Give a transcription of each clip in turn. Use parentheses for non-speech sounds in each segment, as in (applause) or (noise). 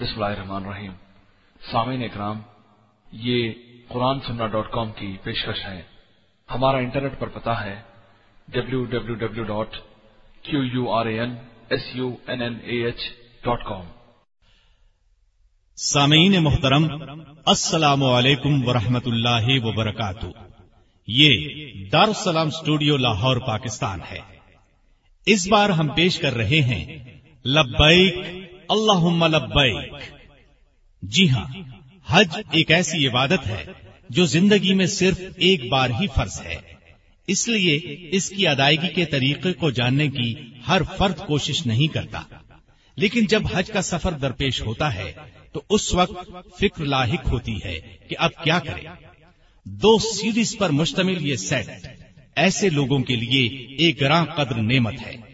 بسم اللہ الرحمن الرحیم۔ سامعین اکرام، یہ قرآن سننا ڈاٹ کام کی پیشکش ہے۔ ہمارا انٹرنیٹ پر پتا ہے W W W dot Q U R A N S U N N A H dot com. سامعین محترم، السلام علیکم ورحمۃ اللہ وبرکاتہ۔ یہ دارالسلام اسٹوڈیو لاہور، پاکستان ہے۔ اس بار ہم پیش کر رہے ہیں لبیک اللہ لبیک۔ جی ہاں حج ایک ایسی عبادت ہے جو زندگی میں صرف ایک بار ہی فرض ہے۔ اس لیے اس کی ادائیگی کے طریقے کو جاننے کی ہر فرد کوشش نہیں کرتا۔ لیکن جب حج کا سفر درپیش ہوتا ہے، تو اس وقت فکر لاحق ہوتی ہے کہ اب کیا کریں دو سیریز پر مشتمل یہ سیٹ ایسے لوگوں کے لیے ایک گراں قدر نعمت ہے۔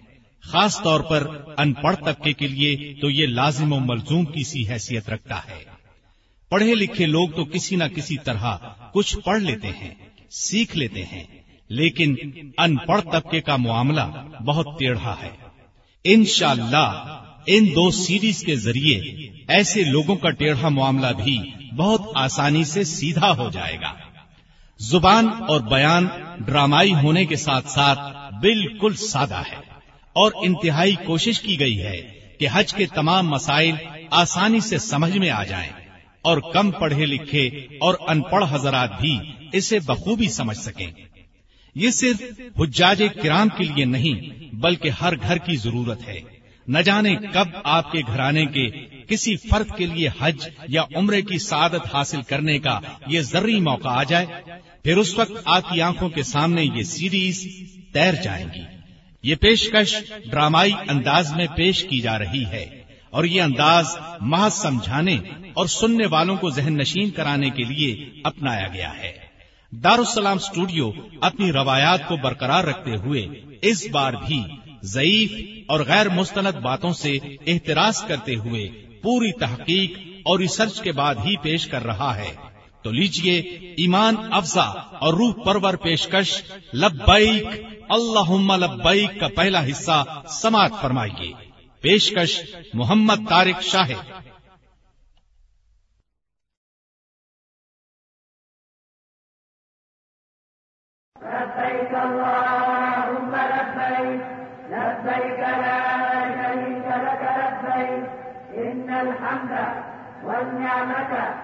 خاص طور پر ان پڑھ طبقے کے لیے تو یہ لازم و ملزوم کی سی حیثیت رکھتا ہے۔ پڑھے لکھے لوگ تو کسی نہ کسی طرح کچھ پڑھ لیتے ہیں، سیکھ لیتے ہیں، لیکن ان پڑھ طبقے کا معاملہ بہت ٹیڑھا ہے۔ انشاءاللہ، ان دو سیریز کے ذریعے ایسے لوگوں کا ٹیڑھا معاملہ بھی بہت آسانی سے سیدھا ہو جائے گا۔ زبان اور بیان ڈرامائی ہونے کے ساتھ ساتھ بالکل سادہ ہے۔ اور انتہائی کوشش کی گئی ہے کہ حج کے تمام مسائل آسانی سے سمجھ میں آ جائیں اور کم پڑھے لکھے اور ان پڑھ حضرات بھی اسے بخوبی سمجھ سکیں۔ یہ صرف حجاج کرام کے لیے نہیں، بلکہ ہر گھر کی ضرورت ہے۔ نہ جانے کب آپ کے گھرانے کے کسی فرد کے لیے حج یا عمرے کی سعادت حاصل کرنے کا یہ ذری موقع آ جائے، پھر اس وقت آپ کی آنکھوں کے سامنے یہ سیریز تیر جائیں گی۔ یہ پیشکش ڈرامائی انداز میں پیش کی جا رہی ہے اور یہ انداز محض سمجھانے اور سننے والوں کو ذہن نشین کرانے کے لیے اپنایا گیا ہے۔ دارالسلام اسٹوڈیو اپنی روایات کو برقرار رکھتے ہوئے اس بار بھی ضعیف اور غیر مستند باتوں سے احتراز کرتے ہوئے پوری تحقیق اور ریسرچ کے بعد ہی پیش کر رہا ہے۔ تو لیجیے ایمان افزا اور روح پرور پیشکش لبیک اللہ لبیک کا پہلا حصہ سماعت فرمائیے پیشکش محمد طارق شاہ الحمد والنعمة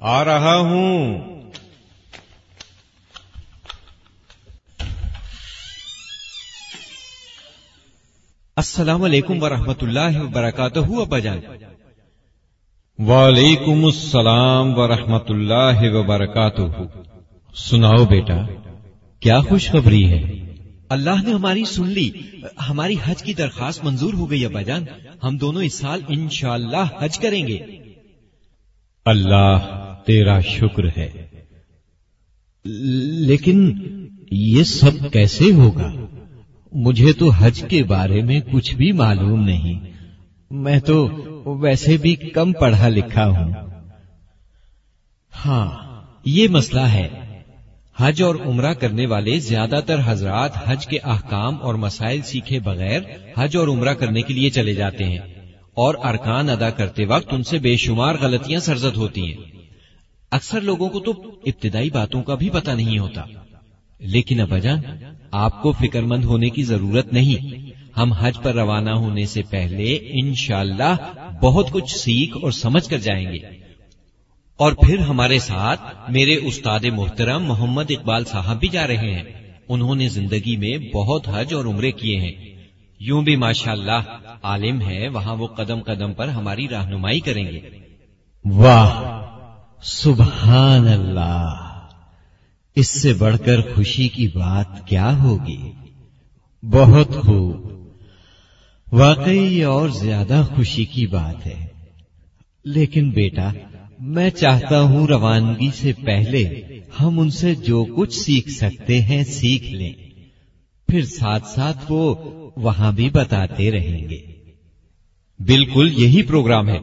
آ رہا ہوں۔ السلام علیکم ورحمۃ اللہ وبرکاتہ ابا جان۔ وعلیکم السلام ورحمۃ اللہ وبرکاتہ۔ سناؤ بیٹا کیا خوشخبری ہے؟ اللہ نے ہماری سن لی ہماری حج کی درخواست منظور ہو گئی ابا جان۔ ہم دونوں اس سال انشاءاللہ حج کریں گے۔ اللہ تیرا شکر ہے۔ لیکن یہ سب کیسے ہوگا؟ مجھے تو حج کے بارے میں کچھ بھی معلوم نہیں۔ میں تو ویسے بھی کم پڑھا لکھا ہوں۔ ہاں یہ مسئلہ ہے۔ حج اور عمرہ کرنے والے زیادہ تر حضرات حج کے احکام اور مسائل سیکھے بغیر حج اور عمرہ کرنے کے لیے چلے جاتے ہیں اور ارکان ادا کرتے وقت ان سے بے شمار غلطیاں سرزد ہوتی ہیں۔ اکثر لوگوں کو تو ابتدائی باتوں کا بھی پتا نہیں ہوتا۔ لیکن ابا جان آپ کو فکر مند ہونے کی ضرورت نہیں۔ ہم حج پر روانہ ہونے سے پہلے انشاءاللہ بہت کچھ سیکھ اور سمجھ کر جائیں گے۔ اور پھر ہمارے ساتھ میرے استاد محترم محمد اقبال صاحب بھی جا رہے ہیں۔ انہوں نے زندگی میں بہت حج اور عمرے کیے ہیں۔ یوں بھی ماشاءاللہ عالم ہے، وہاں وہ قدم قدم پر ہماری رہنمائی کریں گے۔ واہ! سبحان اللہ۔ اس سے بڑھ کر خوشی کی بات کیا ہوگی؟ بہت خوب۔ واقعی یہ اور زیادہ خوشی کی بات ہے۔ لیکن بیٹا، میں چاہتا ہوں روانگی سے پہلے ہم ان سے جو کچھ سیکھ سکتے ہیں سیکھ لیں۔ پھر ساتھ ساتھ وہ وہاں بھی بتاتے رہیں گے۔ بالکل یہی پروگرام ہے۔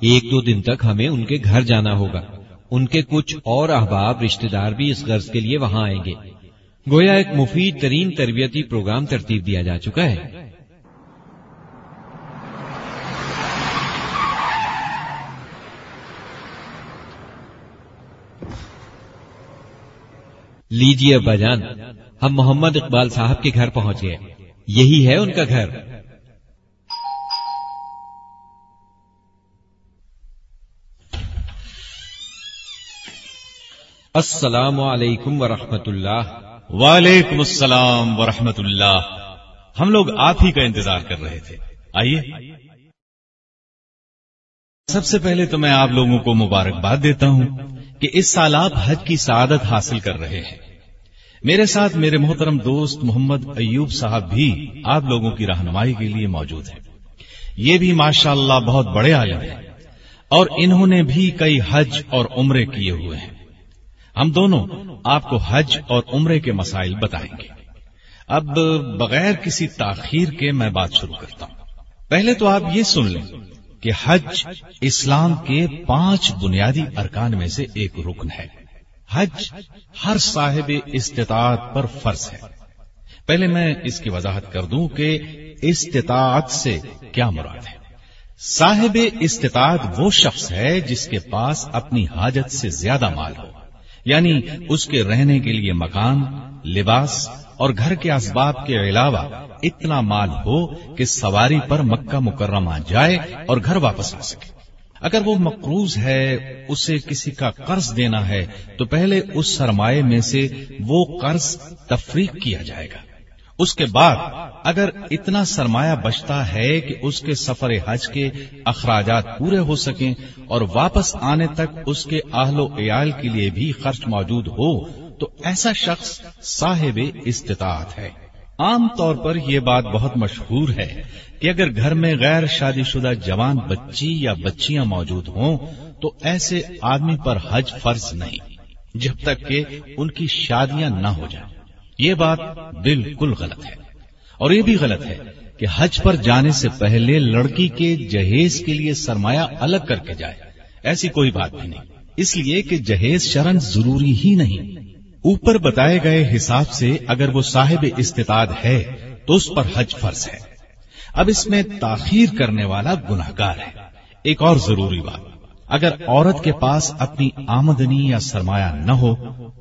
ایک دو دن تک ہمیں ان کے گھر جانا ہوگا۔ ان کے کچھ اور احباب رشتہ دار بھی اس غرض کے لیے وہاں آئیں گے۔ گویا ایک مفید ترین تربیتی پروگرام ترتیب دیا جا چکا ہے۔ لیجیے ابا جان، ہم محمد اقبال صاحب کے گھر پہنچ گئے۔ یہی ہے ان کا گھر۔ السلام علیکم ورحمۃ اللہ۔ وعلیکم السلام ورحمۃ اللہ۔ ہم لوگ آپ ہی کا انتظار کر رہے تھے۔ آئیے۔ سب سے پہلے تو میں آپ لوگوں کو مبارکباد دیتا ہوں کہ اس سال آپ حج کی سعادت حاصل کر رہے ہیں۔ میرے ساتھ میرے محترم دوست محمد ایوب صاحب بھی آپ لوگوں کی رہنمائی کے لیے موجود ہیں۔ یہ بھی ماشاء اللہ بہت بڑے عالم ہیں اور انہوں نے بھی کئی حج اور عمرے کیے ہوئے ہیں۔ ہم دونوں آپ کو حج اور عمرے کے مسائل بتائیں گے۔ اب بغیر کسی تاخیر کے میں بات شروع کرتا ہوں۔ پہلے تو آپ یہ سن لیں کہ حج اسلام کے پانچ بنیادی ارکان میں سے ایک رکن ہے۔ حج ہر صاحب استطاعت پر فرض ہے۔ پہلے میں اس کی وضاحت کر دوں کہ استطاعت سے کیا مراد ہے۔ صاحب استطاعت وہ شخص ہے جس کے پاس اپنی حاجت سے زیادہ مال ہو۔ یعنی اس کے رہنے کے لیے مکان، لباس اور گھر کے اسباب کے علاوہ اتنا مال ہو کہ سواری پر مکہ مکرمہ جائے اور گھر واپس آ سکے۔ اگر وہ مقروض ہے، اسے کسی کا قرض دینا ہے، تو پہلے اس سرمایے میں سے وہ قرض تفریق کیا جائے گا۔ اس کے بعد اگر اتنا سرمایہ بچتا ہے کہ اس کے سفر حج کے اخراجات پورے ہو سکیں اور واپس آنے تک اس کے اہل و عیال کے لیے بھی خرچ موجود ہو، تو ایسا شخص صاحب استطاعت ہے۔ عام طور پر یہ بات بہت مشہور ہے کہ اگر گھر میں غیر شادی شدہ جوان بچی یا بچیاں موجود ہوں، تو ایسے آدمی پر حج فرض نہیں، جب تک کہ ان کی شادیاں نہ ہو جائیں۔ یہ بات بالکل غلط ہے اور یہ بھی غلط ہے کہ حج پر جانے سے پہلے لڑکی کے جہیز کے لیے سرمایہ الگ کر کے جائے، ایسی کوئی بات بھی نہیں۔ اس لیے کہ جہیز شرن ضروری ہی نہیں۔ اوپر بتائے گئے حساب سے اگر وہ صاحب استطاعت ہے تو اس پر حج فرض ہے۔ اب اس میں تاخیر کرنے والا گناہ گار ہے۔ ایک اور ضروری بات، اگر عورت کے پاس اپنی آمدنی یا سرمایہ نہ ہو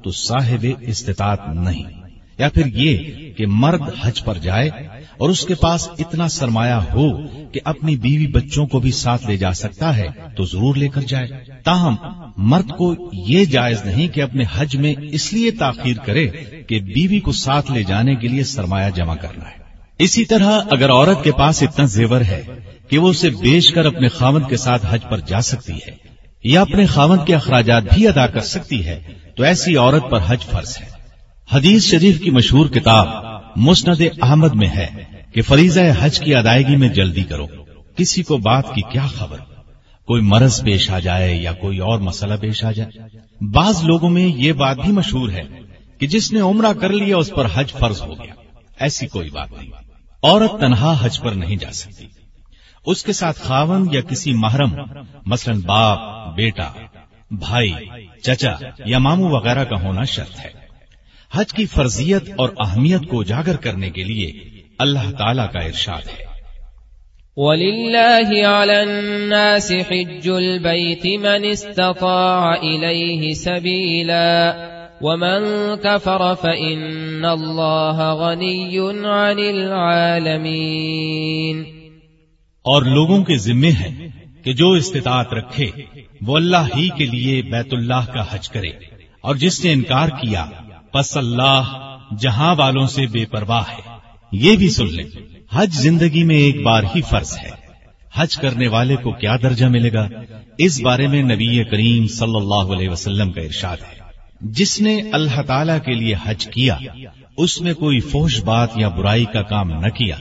تو صاحب استطاعت نہیں۔ یا پھر یہ کہ مرد حج پر جائے اور اس کے پاس اتنا سرمایہ ہو کہ اپنی بیوی بچوں کو بھی ساتھ لے جا سکتا ہے، تو ضرور لے کر جائے۔ تاہم، مرد کو یہ جائز نہیں کہ اپنے حج میں اس لیے تاخیر کرے کہ بیوی کو ساتھ لے جانے کے لیے سرمایہ جمع کرنا ہے۔ اسی طرح اگر عورت کے پاس اتنا زیور ہے کہ وہ اسے بیچ کر اپنے خامد کے ساتھ حج پر جا سکتی ہے یا اپنے خامد کے اخراجات بھی ادا کر سکتی ہے، تو ایسی عورت پر حج فرض ہے۔ حدیث شریف کی مشہور کتاب مسند احمد میں ہے کہ فریضہ حج کی ادائیگی میں جلدی کرو۔ کسی کو بات کی کیا خبر؟ کوئی مرض پیش آ جائے یا کوئی اور مسئلہ پیش آ جائے۔ بعض لوگوں میں یہ بات بھی مشہور ہے کہ جس نے عمرہ کر لیا اس پر حج فرض ہو گیا۔ ایسی کوئی بات نہیں۔ عورت تنہا حج پر نہیں جا سکتی۔ اس کے ساتھ خاون یا کسی محرم، مثلا باپ، بیٹا، بھائی، چچا یا ماموں وغیرہ کا ہونا شرط ہے۔ حج کی فرضیت اور اہمیت کو اجاگر کرنے کے لیے اللہ تعالی کا ارشاد ہے۔ ولله على الناس حج البيت من استطاع إليه سبيلا ومن كفر فإن الله غني عن العالمين اور لوگوں کے ذمے ہے کہ جو استطاعت رکھے وہ اللہ ہی کے لیے بیت اللہ کا حج کرے اور جس نے انکار کیا پس اللہ جہاں والوں سے بے پرواہ ہے۔ یہ بھی سن لیں، حج زندگی میں ایک بار ہی فرض ہے۔ حج کرنے والے کو کیا درجہ ملے گا؟ اس بارے میں نبی کریم صلی اللہ علیہ وسلم کا ارشاد ہے۔ جس نے اللہ تعالی کے لیے حج کیا، اس میں کوئی فوش بات یا برائی کا کام نہ کیا،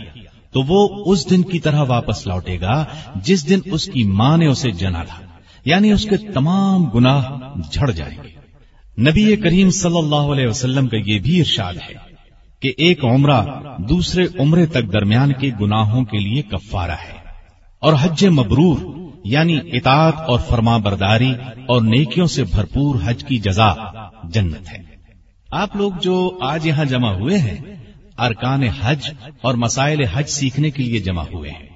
تو وہ اس دن کی طرح واپس لوٹے گا جس دن اس کی ماں نے اسے جنا تھا۔ یعنی اس کے تمام گناہ جھڑ جائیں گے۔ نبی کریم صلی اللہ علیہ وسلم کا یہ بھی ارشاد ہے کہ ایک عمرہ دوسرے عمرے تک درمیان کے گناہوں کے لیے کفارہ ہے اور حج مبرور یعنی اطاعت اور فرما برداری اور نیکیوں سے بھرپور حج کی جزا جنت ہے۔ آپ لوگ جو آج یہاں جمع ہوئے ہیں، ارکان حج اور مسائل حج سیکھنے کے لیے جمع ہوئے ہیں،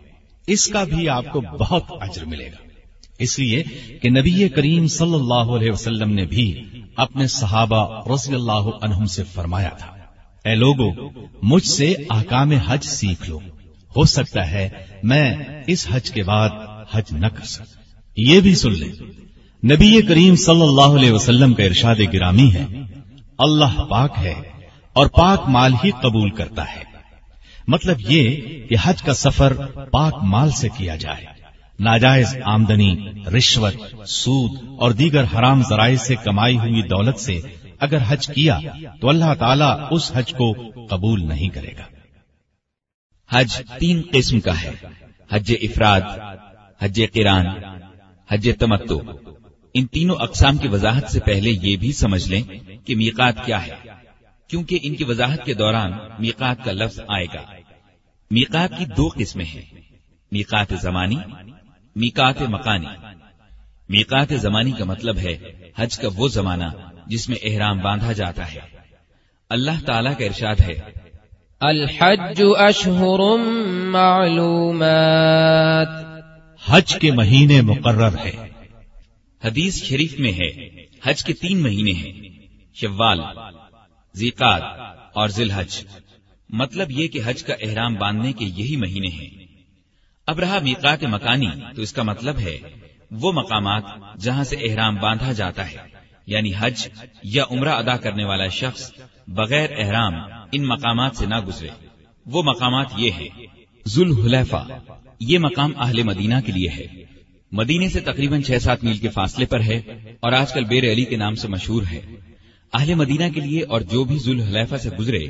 اس کا بھی آپ کو بہت اجر ملے گا۔ اس لیے کہ نبی کریم صلی اللہ علیہ وسلم نے بھی اپنے صحابہ رضی اللہ عنہم سے فرمایا تھا، اے لوگو، مجھ سے احکام حج سیکھ لو۔ ہو سکتا ہے میں اس حج کے بعد حج نہ کر سکوں۔ یہ بھی سن لیں، نبی کریم صلی اللہ علیہ وسلم کا ارشاد گرامی ہے، اللہ پاک ہے اور پاک مال ہی قبول کرتا ہے۔ مطلب یہ کہ حج کا سفر پاک مال سے کیا جائے۔ ناجائز آمدنی، رشوت، سود اور دیگر حرام ذرائع سے کمائی ہوئی دولت سے اگر حج کیا تو اللہ تعالیٰ اس حج کو قبول نہیں کرے گا۔ حج تین قسم کا ہے۔ حج افراد، حج قران حج تمتو ان تینوں اقسام کی وضاحت سے پہلے یہ بھی سمجھ لیں کہ میقات کیا ہے، کیونکہ ان کی وضاحت کے دوران میقات کا لفظ آئے گا۔ میقات کی دو قسمیں ہیں۔ میقات زمانی میقات مکانی۔ میقات زمانی کا مطلب ہے حج کا وہ زمانہ جس میں احرام باندھا جاتا ہے۔ اللہ تعالیٰ کا ارشاد ہے۔ الحج اشہر معلومات۔ حج کے مہینے مقرر ہے حدیث شریف میں ہے۔ حج کے تین مہینے ہیں۔ شوال زیقات اور ذی الحج مطلب یہ کہ حج کا احرام باندھنے کے یہی مہینے ہیں۔ اب رہا میقات مکانی، تو اس کا مطلب ہے، وہ مقامات جہاں سے احرام باندھا جاتا ہے یعنی حج یا عمرہ ادا کرنے والا شخص بغیر احرام ان مقامات سے نہ گزرے۔ وہ مقامات یہ ہے ذوالحلیفہ، یہ مقام اہل مدینہ کے لیے ہے۔ مدینے سے تقریباً چھ سات میل کے فاصلے پر ہے اور آج کل بیر علی کے نام سے مشہور ہے۔ اہل مدینہ کے لیے اور جو بھی ذوالحلیفہ سے گزرے،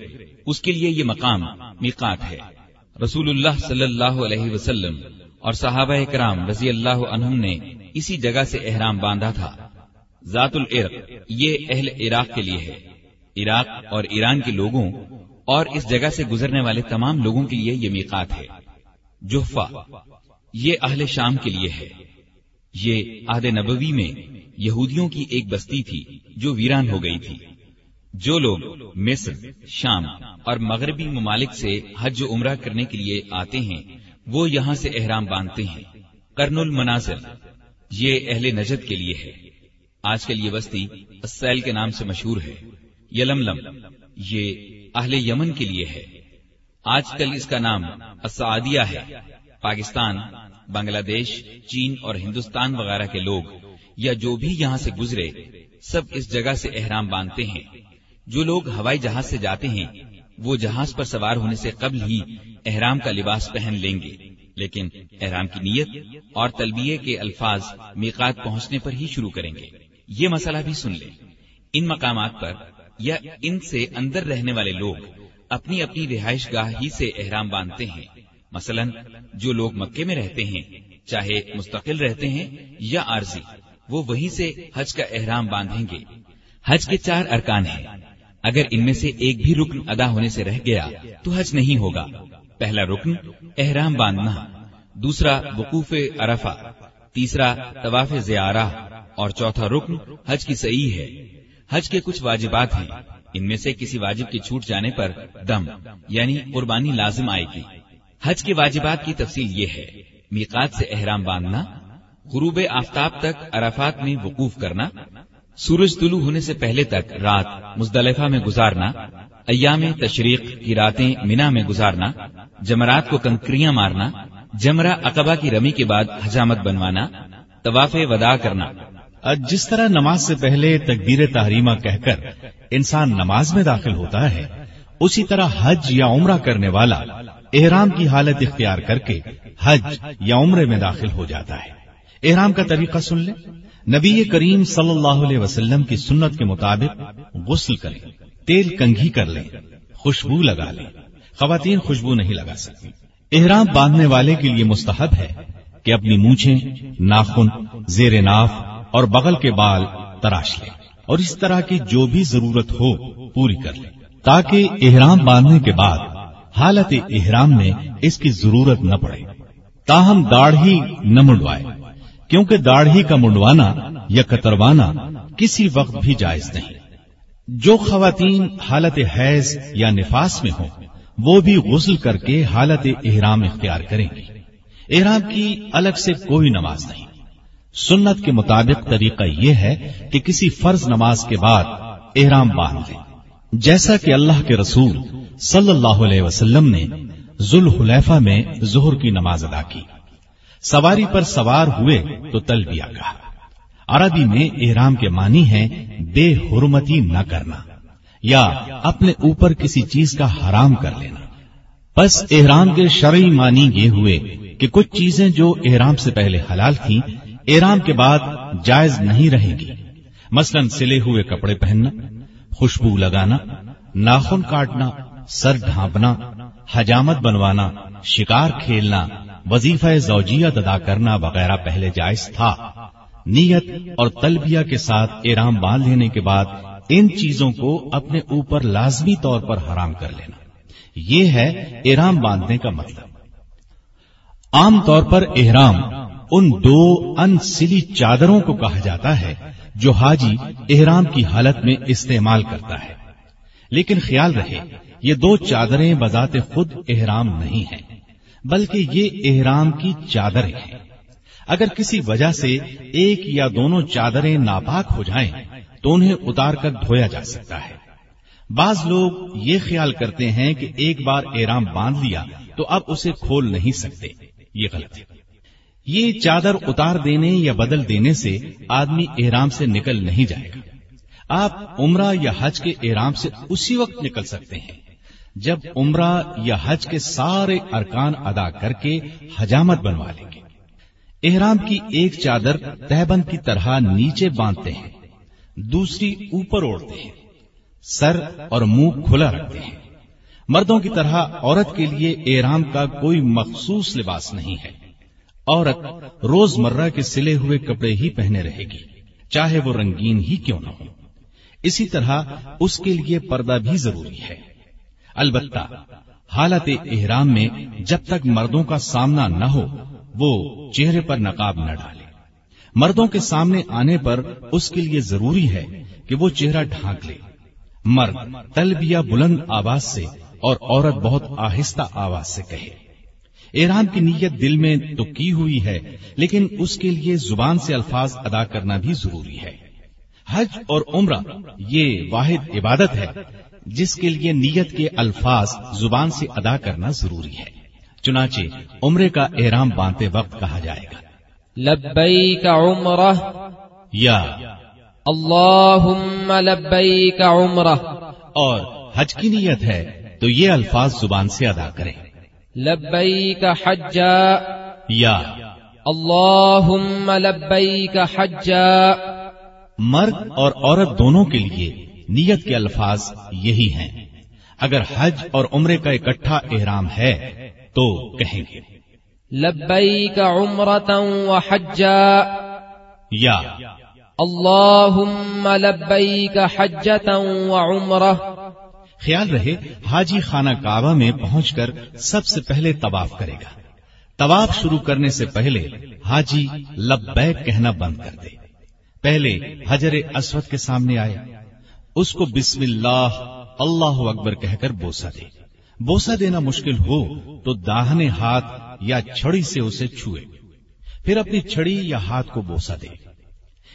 اس کے لیے یہ مقام میقات ہے۔ رسول اللہ صلی اللہ علیہ وسلم اور صحابہ کرام رضی اللہ عنہم نے اسی جگہ سے احرام باندھا تھا۔ ذات العرق یہ اہل عراق کے لیے ہے۔ عراق اور ایران کے لوگوں اور اس جگہ سے گزرنے والے تمام لوگوں کے لیے یہ میقات ہے۔ جوفا یہ اہل شام کے لیے ہے۔ یہ عہد نبوی میں یہودیوں کی ایک بستی تھی جو ویران ہو گئی تھی۔ جو لوگ مصر، شام اور مغربی ممالک سے حج و عمرہ کرنے کے لیے آتے ہیں، وہ یہاں سے احرام باندھتے ہیں۔ کرن المنازل، یہ اہل نجد کے لیے ہے۔ آج کل یہ بستی السیل کے نام سے مشہور ہے۔ یلملم، یہ اہل یمن کے لیے ہے۔ آج کل اس کا نام اسعادیہ ہے۔ پاکستان، بنگلہ دیش، چین اور ہندوستان وغیرہ کے لوگ یا جو بھی یہاں سے گزرے، سب اس جگہ سے احرام باندھتے ہیں۔ جو لوگ ہوائی جہاز سے جاتے ہیں، وہ جہاز پر سوار ہونے سے قبل ہی احرام کا لباس پہن لیں گے۔ لیکن احرام کی نیت اور تلبیے کے الفاظ میقات پہنچنے پر ہی شروع کریں گے۔ یہ مسئلہ بھی سن لیں۔ ان مقامات پر یا ان سے اندر رہنے والے لوگ اپنی اپنی رہائش گاہ ہی سے احرام باندھتے ہیں۔ مثلا جو لوگ مکے میں رہتے ہیں، چاہے مستقل رہتے ہیں یا عارضی، وہ وہیں سے حج کا احرام باندھیں گے۔ حج کے چار ارکان ہیں۔ اگر ان میں سے ایک بھی رکن ادا ہونے سے رہ گیا تو حج نہیں ہوگا۔ پہلا رکن احرام باندھنا، دوسرا وقوف ارفا تیسرا طواف زیارہ، اور چوتھا رکن حج کی صحیح ہے۔ حج کے کچھ واجبات ہیں۔ ان میں سے کسی واجب کے چھوٹ جانے پر دم یعنی قربانی لازم آئے گی۔ حج کے واجبات کی تفصیل یہ ہے۔ میقات سے احرام باندھنا، غروب آفتاب تک عرفات میں وقوف کرنا سورج طلوع ہونے سے پہلے تک رات مزدلفہ میں گزارنا، ایام تشریق کی راتیں مینا میں گزارنا، جمرات کو کنکریاں مارنا، جمرہ اقبا کی رمی کے بعد حجامت بنوانا، طواف ودا کرنا۔ جس طرح نماز سے پہلے تکبیر تحریمہ کہہ کر انسان نماز میں داخل ہوتا ہے، اسی طرح حج یا عمرہ کرنے والا احرام کی حالت اختیار کر کے حج یا عمرے میں داخل ہو جاتا ہے۔ احرام کا طریقہ سن لیں۔ نبی کریم صلی اللہ علیہ وسلم کی سنت کے مطابق غسل کریں، تیل کنگھی کر لیں، خوشبو لگا لیں۔ خواتین خوشبو نہیں لگا سکتی۔ احرام باندھنے والے کے لیے مستحب ہے کہ اپنی مونچھیں، ناخن، زیر ناف اور بغل کے بال تراش لے اور اس طرح کی جو بھی ضرورت ہو پوری کر لے تاکہ احرام باندھنے کے بعد حالت احرام میں اس کی ضرورت نہ پڑے۔ تاہم داڑھی نہ منڈوائے کیونکہ داڑھی کا منڈوانا یا کتروانا کسی وقت بھی جائز نہیں۔ جو خواتین حالت حیض یا نفاس میں ہوں، وہ بھی غسل کر کے حالت احرام اختیار کریں گی۔ احرام کی الگ سے کوئی نماز نہیں۔ سنت کے مطابق طریقہ یہ ہے کہ کسی فرض نماز کے بعد احرام باندھ لیں جیسا کہ اللہ کے رسول صلی اللہ علیہ وسلم نے ذوالحلیفہ میں ظہر کی نماز ادا کی۔ سواری پر سوار ہوئے تو تلبیہ کہا، عربی میں احرام کے معنی ہے بے حرمتی نہ کرنا یا اپنے اوپر کسی چیز کا حرام کر لینا۔ بس احرام کے شرعی معنی یہ ہوئے کہ کچھ چیزیں جو احرام سے پہلے حلال تھیں، احرام کے بعد جائز نہیں رہیں گی۔ مثلا سلے ہوئے کپڑے پہننا، خوشبو لگانا، ناخن کاٹنا، سر ڈھانپنا، حجامت بنوانا، شکار کھیلنا وظیفہ زوجیت ادا کرنا وغیرہ پہلے جائز تھا۔ نیت اور تلبیہ کے ساتھ احرام باندھ لینے کے بعد ان چیزوں کو اپنے اوپر لازمی طور پر حرام کر لینا۔ یہ ہے احرام باندھنے کا مطلب۔ عام طور پر احرام ان دو ان سلی چادروں کو کہا جاتا ہے جو حاجی احرام کی حالت میں استعمال کرتا ہے۔ لیکن خیال رہے، یہ دو چادریں بذات خود احرام نہیں ہیں۔ بلکہ یہ احرام کی چادریں ہیں اگر کسی وجہ سے ایک یا دونوں چادریں ناپاک ہو جائیں، تو انہیں اتار کر دھویا جا سکتا ہے۔ بعض لوگ یہ خیال کرتے ہیں کہ ایک بار احرام باندھ لیا تو اب اسے کھول نہیں سکتے۔ یہ غلط ہے۔ یہ چادر اتار دینے یا بدل دینے سے آدمی احرام سے نکل نہیں جائے گا۔ آپ عمرہ یا حج کے احرام سے اسی وقت نکل سکتے ہیں۔ جب عمرہ یا حج کے سارے ارکان ادا کر کے حجامت بنوا لیں گے۔ احرام کی ایک چادر تہبند کی طرح نیچے باندھتے ہیں، دوسری اوپر اوڑھتے ہیں، سر اور منہ کھلا رکھتے ہیں۔ مردوں کی طرح عورت کے لیے احرام کا کوئی مخصوص لباس نہیں ہے۔ عورت روز مرہ کے سلے ہوئے کپڑے ہی پہنے رہے گی، چاہے وہ رنگین ہی کیوں نہ ہو۔ اسی طرح اس کے لیے پردہ بھی ضروری ہے۔ البتہ، حالت احرام میں جب تک مردوں کا سامنا نہ ہو، وہ چہرے پر نقاب نہ ڈالے۔ مردوں کے سامنے آنے پر اس کے لیے ضروری ہے کہ وہ چہرہ ڈھانک لے۔ مرد تلبیہ بلند آواز سے اور عورت بہت آہستہ آواز سے کہے۔ ایران کی نیت دل میں تو کی ہوئی ہے، لیکن اس کے لیے زبان سے الفاظ ادا کرنا بھی ضروری ہے۔ حج اور عمرہ، یہ واحد عبادت ہے۔ جس کے لیے نیت کے الفاظ زبان سے ادا کرنا ضروری ہے۔ چنانچہ عمرے کا احرام باندھتے وقت کہا جائے گا۔ لبیک عمرہ۔ یا۔ اللہم لبیک عمرہ۔ اور حج کی نیت ہے تو یہ الفاظ زبان سے ادا کریں۔ لبیک حجا یا۔ اللہم لبیک حجا مرد اور عورت دونوں کے لیے نیت کے الفاظ یہی ہیں۔ اگر حج اور عمرے کا اکٹھا احرام ہے تو کہیں گے۔ لبیک عمرتا و حجا۔ یا اللہم لبیک حجتا و عمرہ۔ خیال رہے حاجی خانہ کعبہ میں پہنچ کر سب سے پہلے طواف کرے گا۔ طواف شروع کرنے سے پہلے حاجی لبیک کہنا بند کر دے۔ پہلے حجر اسود کے سامنے آئے۔ اس کو بسم اللہ اللہ اکبر کہہ کر بوسا دے۔ بوسا دینا مشکل ہو تو داہنے ہاتھ یا چھڑی سے اسے چھوئے۔ پھر اپنی چھڑی یا ہاتھ کو بوسا دے۔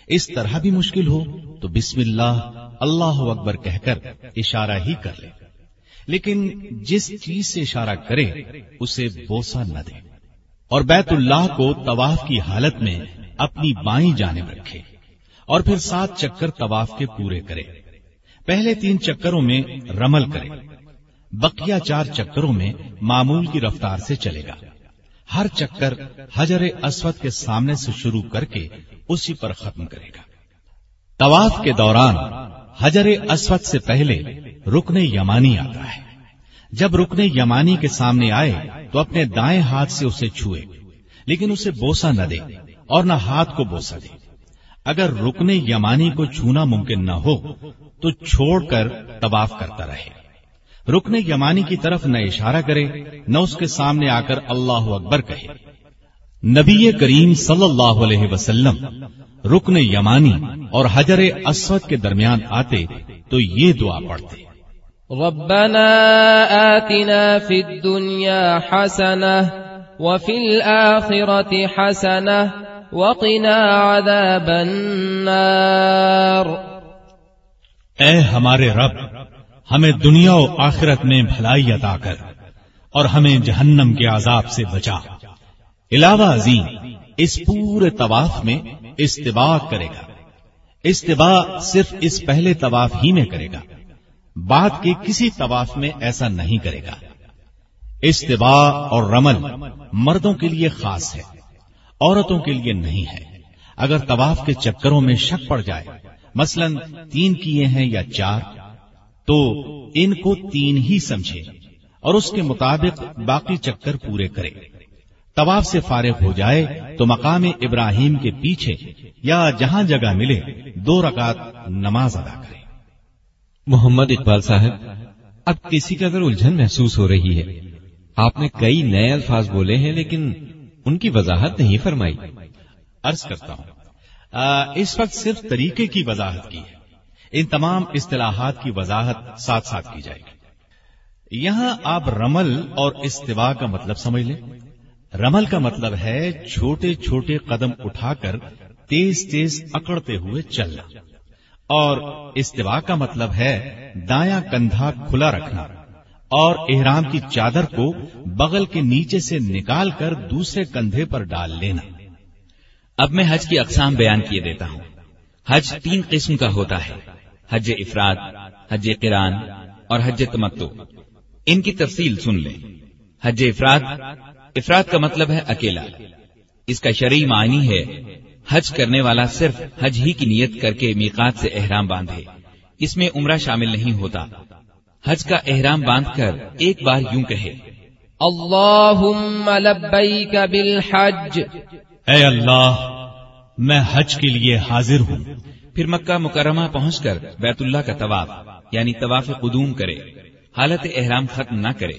اس طرح بھی مشکل ہو تو بسم اللہ اللہ اکبر کہہ کر اشارہ ہی کر لے۔ لیکن جس چیز سے اشارہ کرے اسے بوسا نہ دے۔ اور بیت اللہ کو طواف کی حالت میں اپنی بائیں جانب رکھے۔ اور پھر سات چکر طواف کے پورے کرے۔ پہلے تین چکروں میں رمل کرے۔ بقیہ چار چکروں میں معمول کی رفتار سے چلے گا۔ ہر چکر حجر اسود کے سامنے سے شروع کر کے اسی پر ختم کرے گا۔ طواف کے دوران حجر اسود سے پہلے رکن یمانی آتا ہے۔ جب رکن یمانی کے سامنے آئے تو اپنے دائیں ہاتھ سے اسے چھوئے، لیکن اسے بوسا نہ دے اور نہ ہاتھ کو بوسا دے۔ اگر رکن یمانی کو چھونا ممکن نہ ہو تو چھوڑ کر طواف کرتا رہے۔ رکن یمانی کی طرف نہ اشارہ کرے، نہ اس کے سامنے آ کر اللہ اکبر کہے۔ نبی کریم صلی اللہ علیہ وسلم رکن یمانی اور حجر اسود کے درمیان آتے تو یہ دعا پڑھتے۔ ربنا آتنا في الدنيا حسنة وفي الآخرة حسنة وقنا عذاب النار۔ اے ہمارے رب، ہمیں دنیا و آخرت میں بھلائی عطا کر اور ہمیں جہنم کے عذاب سے بچا۔ علاوہ عظیم، اس پورے طواف میں استباع کرے گا۔ استباع صرف اس پہلے طواف ہی میں کرے گا، بعد کے کسی طواف میں ایسا نہیں کرے گا۔ استباع اور رمل مردوں کے لیے خاص ہے، عورتوں کے لیے نہیں ہے۔ اگر طواف کے چکروں میں شک پڑ جائے مثلا تین کیے ہیں یا چار تو ان کو تین ہی سمجھے اور اس کے مطابق باقی چکر پورے کرے۔ طواف سے فارغ ہو جائے تو مقام ابراہیم کے پیچھے یا جہاں جگہ ملے دو رکعت نماز ادا کرے۔ محمد اقبال صاحب اب کسی کا اگر الجھن محسوس ہو رہی ہے آپ نے کئی نئے الفاظ بولے ہیں لیکن ان کی وضاحت نہیں فرمائی۔ عرض کرتا ہوں آ, اس وقت صرف طریقے کی وضاحت کی ہے۔ ان تمام اصطلاحات کی وضاحت ساتھ ساتھ کی جائے گی۔ یہاں آپ رمل اور استوا کا مطلب سمجھ لیں۔ رمل کا مطلب ہے چھوٹے چھوٹے قدم اٹھا کر تیز تیز اکڑتے ہوئے چلنا۔ اور استوا کا مطلب ہے دایاں کندھا کھلا رکھنا۔ اور احرام کی چادر کو بغل کے نیچے سے نکال کر دوسرے کندھے پر ڈال لینا۔ اب میں حج کی اقسام بیان کیے دیتا ہوں۔ حج تین قسم کا ہوتا ہے۔ حج افراد، حج قران اور حج تمتو ان کی تفصیل سن لیں۔ حج افراد افراد کا مطلب ہے اکیلا۔ اس کا شرعی معنی ہے حج کرنے والا صرف حج ہی کی نیت کر کے میقات سے احرام باندھے۔ اس میں عمرہ شامل نہیں ہوتا۔ حج کا احرام باندھ کر ایک بار یوں کہے اللهم لبيك بالحج۔ اے اللہ، میں حج کے لیے حاضر ہوں۔ پھر مکہ مکرمہ پہنچ کر بیت اللہ کا طواف یعنی طواف قدوم کرے، حالت احرام ختم نہ کرے۔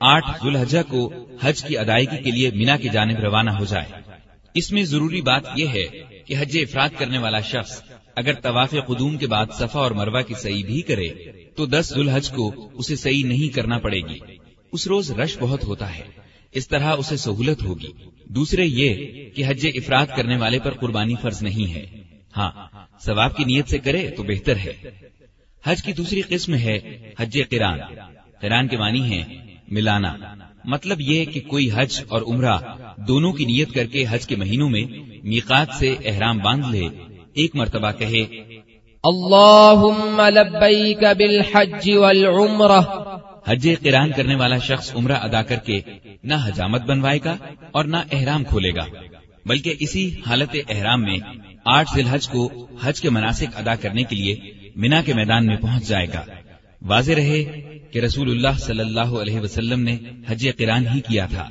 آٹھ ذوالحجہ کو حج کی ادائیگی کے لیے مینا کی جانب روانہ ہو جائے۔ اس میں ضروری بات یہ ہے کہ حج افراد کرنے والا شخص اگر طواف قدوم کے بعد صفا اور مروا کی صحیح بھی کرے، تو دس ذوالحج کو اسے صحیح نہیں کرنا پڑے گی۔ اس روز رش بہت ہوتا ہے۔ اس طرح اسے سہولت ہوگی۔ دوسرے یہ کہ حج افراد کرنے والے پر قربانی فرض نہیں ہے۔ ہاں ثواب کی نیت سے کرے تو بہتر ہے۔ حج کی دوسری قسم ہے حج قران قران کے معنی ہے ملانا۔ مطلب یہ کہ کوئی حج اور عمرہ دونوں کی نیت کر کے حج کے مہینوں میں میقات سے احرام باندھ لے، ایک مرتبہ کہے اللهم لبيك بالحج والعمرة حج قران کرنے والا شخص عمرہ ادا کر کے نہ حجامت بنوائے گا اور نہ احرام کھولے گا، بلکہ اسی حالت احرام میں آٹھ ذی الحج کو حج کے مناسب ادا کرنے کے لیے مینا کے میدان میں پہنچ جائے گا۔ واضح رہے کہ رسول اللہ صلی اللہ علیہ وسلم نے حج قران ہی کیا تھا۔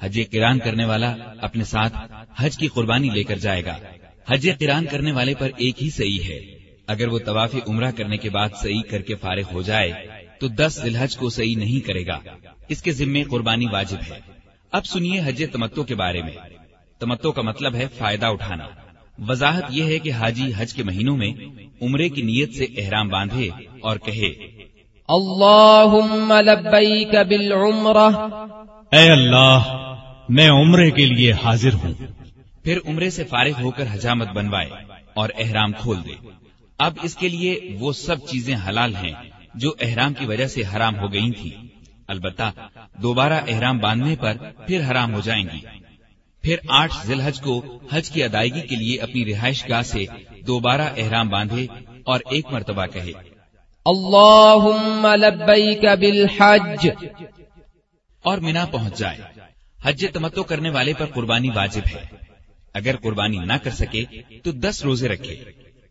حج قران کرنے والا اپنے ساتھ حج کی قربانی لے کر جائے گا۔ حج قران کرنے والے پر ایک ہی صحیح ہے۔ اگر وہ طواف عمرہ کرنے کے بعد صحیح کر کے فارغ ہو جائے تو دس ذلحج کو صحیح نہیں کرے گا۔ اس کے ذمے قربانی واجب ہے۔ اب سنیے حج تمتو کے بارے میں۔ تمتو کا مطلب ہے فائدہ اٹھانا۔ وضاحت یہ ہے کہ حاجی حج کے مہینوں میں عمرے کی نیت سے احرام باندھے اور کہے اللهم لبيك بالعمرة اے اللہ میں عمرے کے لیے حاضر ہوں۔ پھر عمرے سے فارغ ہو کر حجامت بنوائے اور احرام کھول دے۔ اب اس کے لیے وہ سب چیزیں حلال ہیں۔ جو احرام کی وجہ سے حرام ہو گئی تھی البتہ دوبارہ احرام باندھنے پر پھر حرام ہو جائیں گی۔ پھر آٹھ ذی الحج کو حج کی ادائیگی کے لیے اپنی رہائش گاہ سے دوبارہ احرام باندھے اور ایک مرتبہ کہے۔ اللهم لبيك بالحج۔ اور مینا پہنچ جائے۔ حج تمتو کرنے والے پر قربانی واجب ہے۔ اگر قربانی نہ کر سکے تو دس روزے رکھے۔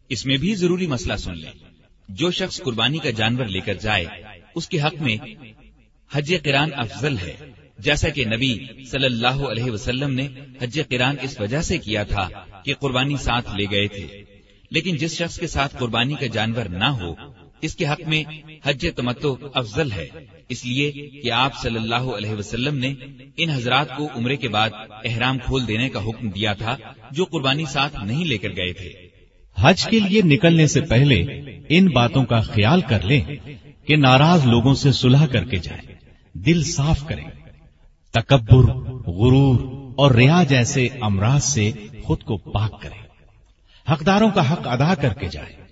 اس میں بھی ضروری مسئلہ سن لیں جو شخص قربانی کا جانور لے کر جائے، اس کے حق میں حج قران افضل ہے۔ جیسا کہ نبی صلی اللہ علیہ وسلم نے حج قران اس وجہ سے کیا تھا کہ قربانی ساتھ لے گئے تھے۔ لیکن جس شخص کے ساتھ قربانی کا جانور نہ ہو، اس کے حق میں حج تمتو افضل ہے۔ اس لیے کہ آپ صلی اللہ علیہ وسلم نے ان حضرات کو عمرے کے بعد احرام کھول دینے کا حکم دیا تھا جو قربانی ساتھ نہیں لے کر گئے تھے۔ حج کے لیے نکلنے سے پہلے ان باتوں کا خیال کر لیں کہ ناراض لوگوں سے صلح کر کے جائیں، دل صاف کریں۔ تکبر، غرور اور ریا جیسے امراض سے خود کو پاک کریں۔ حقداروں کا حق ادا کر کے جائیں۔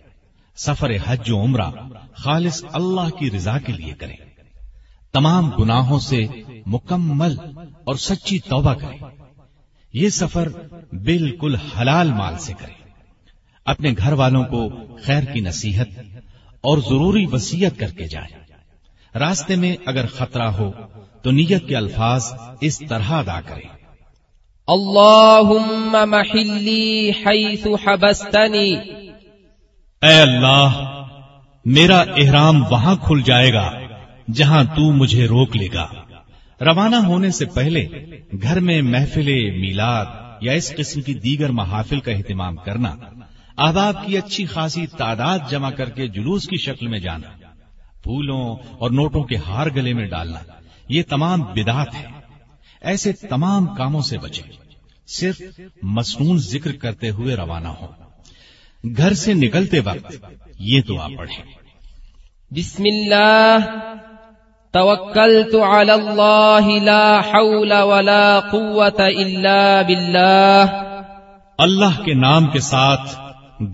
سفر حج و عمرہ خالص اللہ کی رضا کے لیے کریں۔ تمام گناہوں سے مکمل اور سچی توبہ کریں۔ یہ سفر بالکل حلال مال سے کریں۔ اپنے گھر والوں کو خیر کی نصیحت اور ضروری وسیعت کر کے جائیں راستے میں اگر خطرہ ہو تو نیت کے الفاظ اس طرح ادا کریں۔ اللهم محلی حيث حبستنی۔ اے اللہ میرا احرام وہاں کھل جائے گا جہاں تو مجھے روک لے گا۔ روانہ ہونے سے پہلے گھر میں محفل میلاد یا اس قسم کی دیگر محافل کا اہتمام کرنا۔ احباب کی اچھی خاصی تعداد جمع کر کے جلوس کی شکل میں جانا پھولوں اور نوٹوں کے ہار گلے میں ڈالنا یہ تمام بدات ہے۔ ایسے تمام کاموں سے بچے صرف مصنون ذکر کرتے ہوئے روانہ ہو گھر سے نکلتے وقت یہ دعا پڑھیں۔ بسم اللہ۔ توکلت علی اللہ لا حول ولا قوة الا باللہ۔ اللہ کے نام کے ساتھ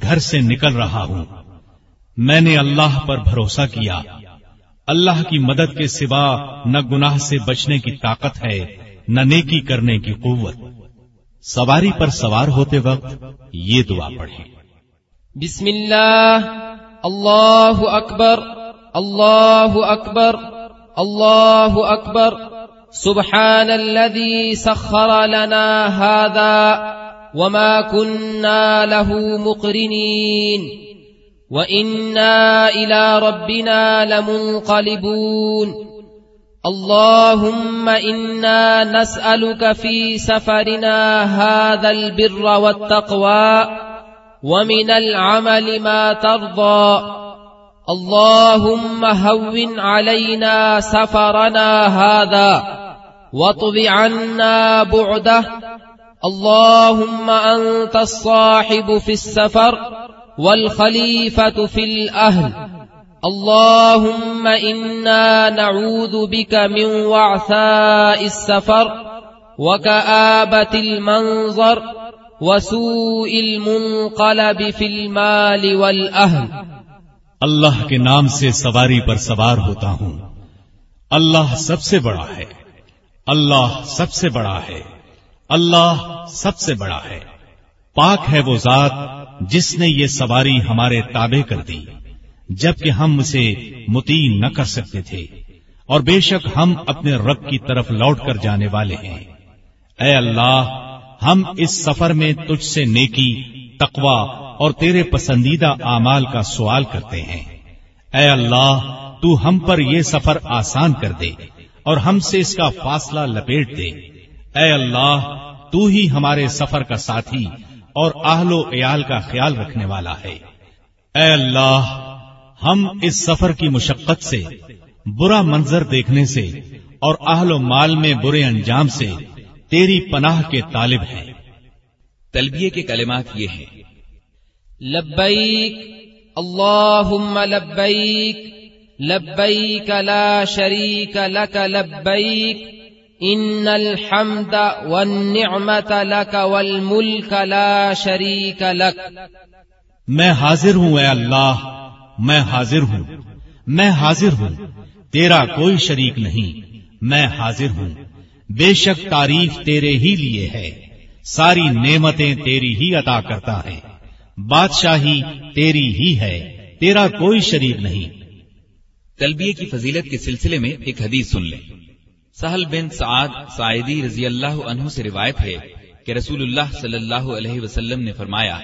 گھر سے نکل رہا ہوں۔ میں نے اللہ پر بھروسہ کیا۔ اللہ کی مدد کے سوا نہ گناہ سے بچنے کی طاقت ہے، نہ نیکی کرنے کی قوت۔ سواری پر سوار ہوتے وقت یہ دعا پڑھیں۔ بسم اللہ۔ اللہ اکبر۔ اللہ اکبر۔ اللہ اکبر۔ سبحان الذي سخر لنا هذا۔ وما كنا له مقرنين وإنا إلى ربنا لمنقلبون اللهم إنا نسألك في سفرنا هذا البر والتقوى ومن العمل ما ترضى اللهم هون علينا سفرنا هذا واطب عنا بعده اللهم أنت الصاحب في السفر والخليفة في الأهل. اللهم إنا نعوذ بك من وعثاء السفر وكآبة المنظر وسوء المنقلب في المال والأهل. اللہ کے نام سے سواری پر سوار ہوتا ہوں۔ اللہ سب سے بڑا ہے۔ اللہ سب سے بڑا ہے۔ اللہ سب سے بڑا ہے۔ پاک ہے وہ ذات جس نے یہ سواری ہمارے تابع کر دی، جبکہ ہم اسے متی نہ کر سکتے تھے۔ اور بے شک ہم اپنے رب کی طرف لوٹ کر جانے والے ہیں۔ اے اللہ، ہم اس سفر میں تجھ سے نیکی تقوا اور تیرے پسندیدہ اعمال کا سوال کرتے ہیں۔ اے اللہ، تو ہم پر یہ سفر آسان کر دے اور ہم سے اس کا فاصلہ لپیٹ دے۔ اے اللہ، تو ہی ہمارے سفر کا ساتھی اور آہل و عیال کا خیال رکھنے والا ہے۔ اے اللہ، ہم اس سفر کی مشقت سے، برا منظر دیکھنے سے اور اہل و مال میں برے انجام سے تیری پناہ کے طالب ہیں۔ تلبیے کے کلمات یہ ہیں۔ لبیک، اللہم لبیک لبیک لا شریک لک لبیک۔ ان الحمد والنعمت لك والملك لا شریک لك میں حاضر ہوں اے اللہ میں حاضر ہوں میں حاضر ہوں تیرا کوئی شریک نہیں میں حاضر ہوں بے شک تعریف تیرے ہی لیے ہے ساری نعمتیں تیری ہی عطا کرتا ہے بادشاہی تیری ہی ہے تیرا کوئی شریک نہیں۔ تلبیہ کی فضیلت کے سلسلے میں ایک حدیث سن لیں۔ سہل بن سعد سعیدی رضی اللہ عنہ سے روایت ہے کہ رسول اللہ صلی اللہ علیہ وسلم نے فرمایا،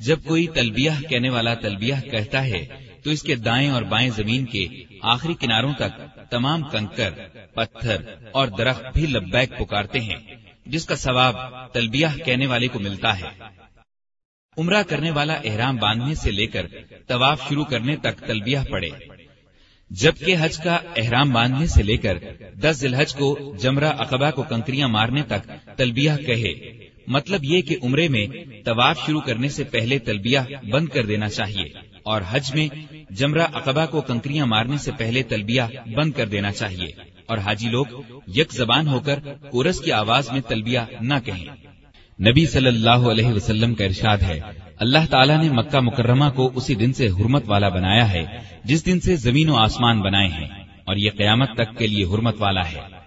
جب کوئی تلبیہ کہنے والا تلبیہ کہتا ہے، تو اس کے دائیں اور بائیں زمین کے آخری کناروں تک تمام کنکر، پتھر اور درخت بھی لبیک پکارتے ہیں، جس کا ثواب تلبیہ کہنے والے کو ملتا ہے۔ عمرہ کرنے والا احرام باندھنے سے لے کر طواف شروع کرنے تک تلبیہ پڑے۔ جبکہ حج کا احرام باندھنے سے لے کر دس ذلحج کو جمرہ اقبا کو کنکریاں مارنے تک تلبیہ کہے۔ مطلب یہ کہ عمرے میں طواف شروع کرنے سے پہلے تلبیہ بند کر دینا چاہیے اور حج میں جمرہ اقبا کو کنکریاں مارنے سے پہلے تلبیہ بند کر دینا چاہیے اور حاجی لوگ یک زبان ہو کر کورس کی آواز میں تلبیہ نہ کہیں۔ نبی صلی اللہ علیہ وسلم کا ارشاد ہے اللہ تعالیٰ نے مکہ مکرمہ کو اسی دن سے حرمت والا بنایا ہے، جس دن سے زمین و آسمان بنائے ہیں، اور یہ قیامت تک کے لیے حرمت والا ہے۔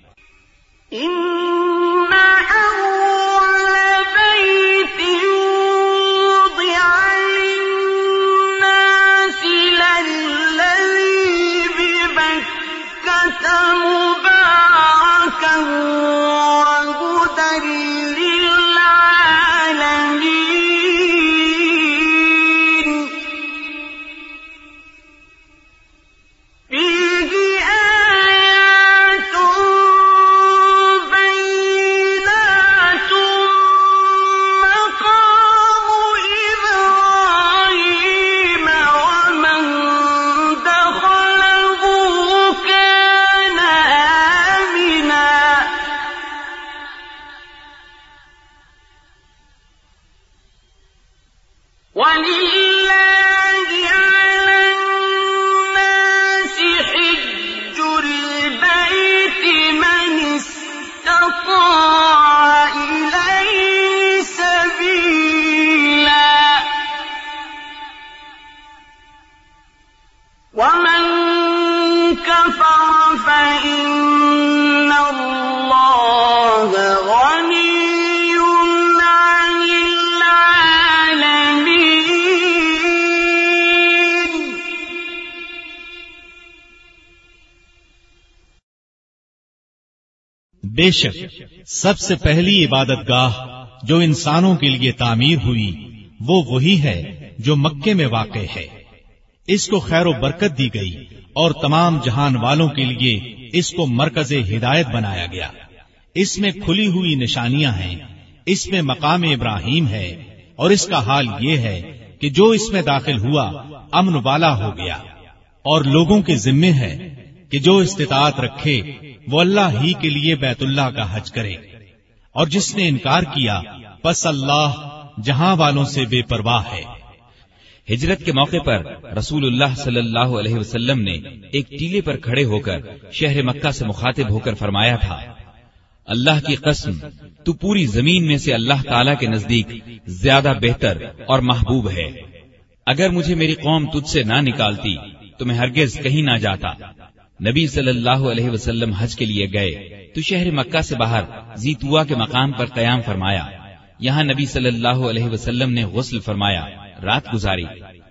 بے شک، سب سے پہلی عبادت گاہ جو انسانوں کے لیے تعمیر ہوئی، وہ وہی ہے جو مکے میں واقع ہے۔ اس کو خیر و برکت دی گئی اور تمام جہان والوں کے لیے اس کو مرکز ہدایت بنایا گیا۔ اس میں کھلی ہوئی نشانیاں ہیں، اس میں مقام ابراہیم ہے اور اس کا حال یہ ہے کہ جو اس میں داخل ہوا، امن والا ہو گیا۔ اور لوگوں کے ذمے ہے کہ جو استطاعت رکھے وہ اللہ ہی کے لیے بیت اللہ کا حج کرے۔ اور جس نے انکار کیا، پس اللہ جہاں والوں سے بے پرواہ ہے۔ ہجرت کے موقع پر رسول اللہ صلی اللہ علیہ وسلم نے ایک ٹیلے پر کھڑے ہو کر شہر مکہ سے مخاطب ہو کر فرمایا تھا، اللہ کی قسم، تو پوری زمین میں سے اللہ تعالی کے نزدیک زیادہ بہتر اور محبوب ہے۔ اگر مجھے میری قوم تجھ سے نہ نکالتی، تو میں ہرگز کہیں نہ جاتا۔ نبی صلی اللہ علیہ وسلم حج کے لیے گئے تو شہر مکہ سے باہر زیتوا کے مقام پر قیام فرمایا۔ یہاں نبی صلی اللہ علیہ وسلم نے غسل فرمایا، رات گزاری۔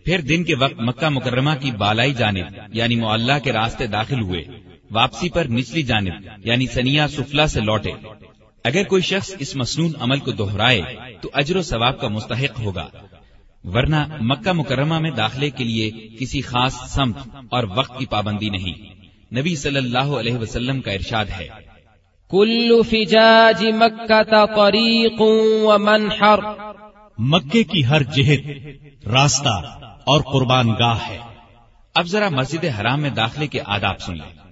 پھر دن کے وقت مکہ مکرمہ کی بالائی جانب یعنی معلّہ کے راستے داخل ہوئے۔ واپسی پر نچلی جانب یعنی سنیا سفلا سے لوٹے۔ اگر کوئی شخص اس مصنون عمل کو دوہرائے تو اجر و ثواب کا مستحق ہوگا۔ ورنہ مکہ مکرمہ میں داخلے کے لیے کسی خاص سمت اور وقت کی پابندی نہیں۔ نبی صلی اللہ علیہ وسلم کا ارشاد ہے۔ کل فجاج مکہ طریق و منحر۔ مکے کی ہر جہت راستہ اور قربان گاہ ہے۔ اب ذرا مسجد حرام میں داخلے کے آداب سن لیں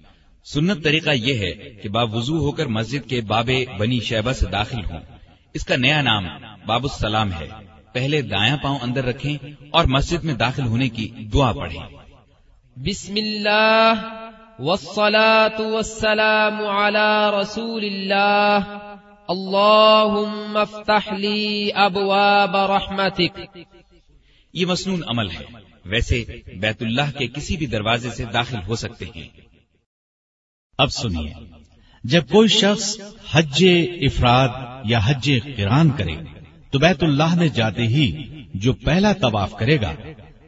سنت طریقہ یہ ہے کہ باب وضو ہو کر مسجد کے باب بنی شیبہ سے داخل ہوں۔ اس کا نیا نام باب السلام ہے۔ پہلے دایاں پاؤں اندر رکھیں اور مسجد میں داخل ہونے کی دعا پڑھیں۔ بسم اللہ۔ والصلاة والسلام على رسول الله. اللهم افتح لي ابواب رحمتك. یہ مسنون عمل ہے. ویسے بیت اللہ کے کسی بھی دروازے سے داخل ہو سکتے ہیں۔ اب سنیے، جب کوئی شخص حج افراد یا حج قران کرے، تو بیت اللہ میں جاتے ہی جو پہلا طواف کرے گا،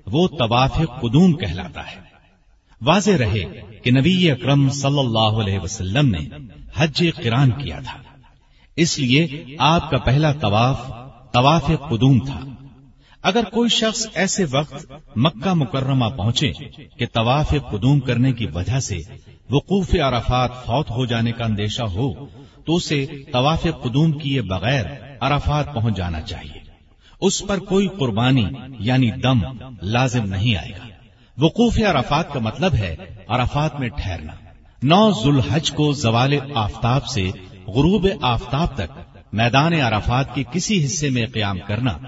وہ طواف قدوم کہلاتا ہے۔ واضح رہے کہ نبی اکرم صلی اللہ علیہ وسلم نے حج قران کیا تھا۔ اس لیے آپ کا پہلا طواف طواف قدوم تھا۔ اگر کوئی شخص ایسے وقت مکہ مکرمہ پہنچے کہ طواف قدوم کرنے کی وجہ سے وقوف عرفات فوت ہو جانے کا اندیشہ ہو، تو اسے طواف قدوم کیے بغیر عرفات پہنچ جانا چاہیے۔ اس پر کوئی قربانی یعنی دم لازم نہیں آئے گا۔ وقوف عرفات کا مطلب ہے عرفات میں ٹھہرنا۔ نو ذوالحج کو زوال آفتاب سے غروب آفتاب تک میدان عرفات کے کسی حصے میں قیام کرنا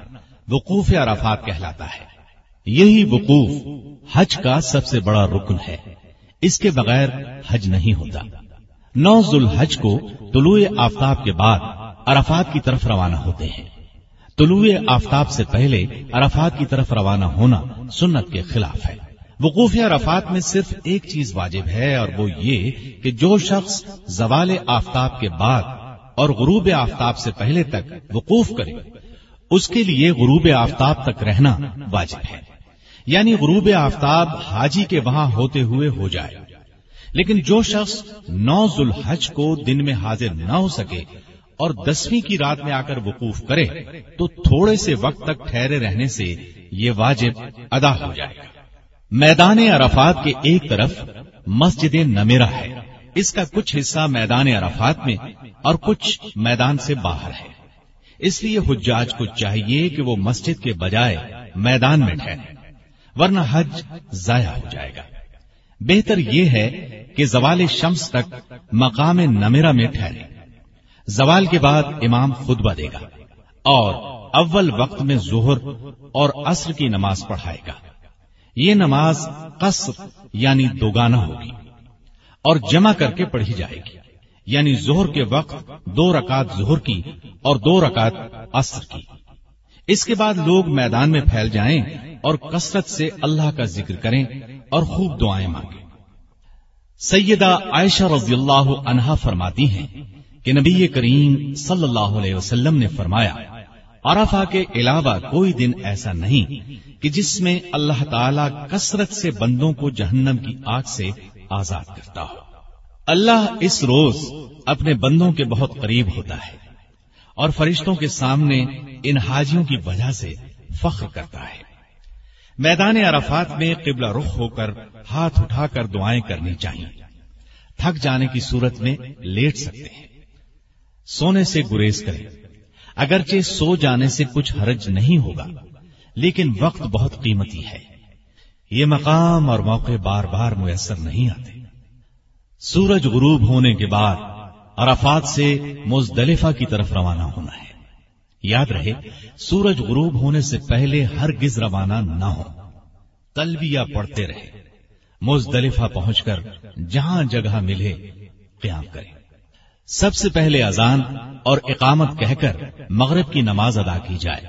وقوف عرفات کہلاتا ہے۔ یہی وقوف حج کا سب سے بڑا رکن ہے۔ اس کے بغیر حج نہیں ہوتا۔ نو ذوالحج کو طلوع آفتاب کے بعد عرفات کی طرف روانہ ہوتے ہیں۔ طلوع آفتاب سے پہلے عرفات کی طرف روانہ ہونا سنت کے خلاف ہے۔ وقوف عرفات میں صرف ایک چیز واجب ہے اور وہ یہ کہ جو شخص زوال آفتاب کے بعد اور غروب آفتاب سے پہلے تک وقوف کرے، اس کے لیے غروب آفتاب تک رہنا واجب ہے۔ یعنی غروب آفتاب حاجی کے وہاں ہوتے ہوئے ہو جائے۔ لیکن جو شخص نو ذوالحج کو دن میں حاضر نہ ہو سکے اور دسویں کی رات میں آ کر وقوف کرے، تو تھوڑے سے وقت تک ٹھہرے رہنے سے یہ واجب ادا ہو جائے گا۔ میدان عرفات کے ایک طرف مسجد نمیرا ہے۔ اس کا کچھ حصہ میدان عرفات میں اور کچھ میدان سے باہر ہے۔ اس لیے حجاج کو چاہیے کہ وہ مسجد کے بجائے میدان میں ٹھہرے، ورنہ حج ضائع ہو جائے گا۔ بہتر یہ ہے کہ زوال شمس تک مقام نمیرا میں ٹھہرے۔ زوال کے بعد امام خطبہ دے گا اور اول وقت میں ظہر اور عصر کی نماز پڑھائے گا۔ یہ نماز قصر یعنی دوگانا ہوگی اور جمع کر کے پڑھی جائے گی۔ یعنی زہر کے وقت دو رکعت زہر کی اور دو رکعت عصر کی۔ اس کے بعد لوگ میدان میں پھیل جائیں اور کثرت سے اللہ کا ذکر کریں اور خوب دعائیں مانگیں۔ سیدہ عائشہ رضی اللہ عنہا فرماتی ہیں کہ نبی کریم صلی اللہ علیہ وسلم نے فرمایا عرفہ کے علاوہ کوئی دن ایسا نہیں کہ جس میں اللہ تعالی کثرت سے بندوں کو جہنم کی آگ سے آزاد کرتا ہو۔ اللہ اس روز اپنے بندوں کے بہت قریب ہوتا ہے اور فرشتوں کے سامنے ان حاجیوں کی وجہ سے فخر کرتا ہے۔ میدان عرفات میں قبلہ رخ ہو کر ہاتھ اٹھا کر دعائیں کرنی چاہیے۔ تھک جانے کی صورت میں لیٹ سکتے ہیں۔ سونے سے گریز کریں۔ اگرچہ سو جانے سے کچھ حرج نہیں ہوگا، لیکن وقت بہت قیمتی ہے۔ یہ مقام اور موقع بار بار میسر نہیں آتے۔ سورج غروب ہونے کے بعد عرفات سے مزدلفہ کی طرف روانہ ہونا ہے۔ یاد رہے، سورج غروب ہونے سے پہلے ہر گز روانہ نہ ہو۔ تلبیہ پڑھتے رہے۔ مزدلفہ پہنچ کر جہاں جگہ ملے، قیام کرے۔ سب سے پہلے اذان اور اقامت کہہ کر مغرب کی نماز ادا کی جائے۔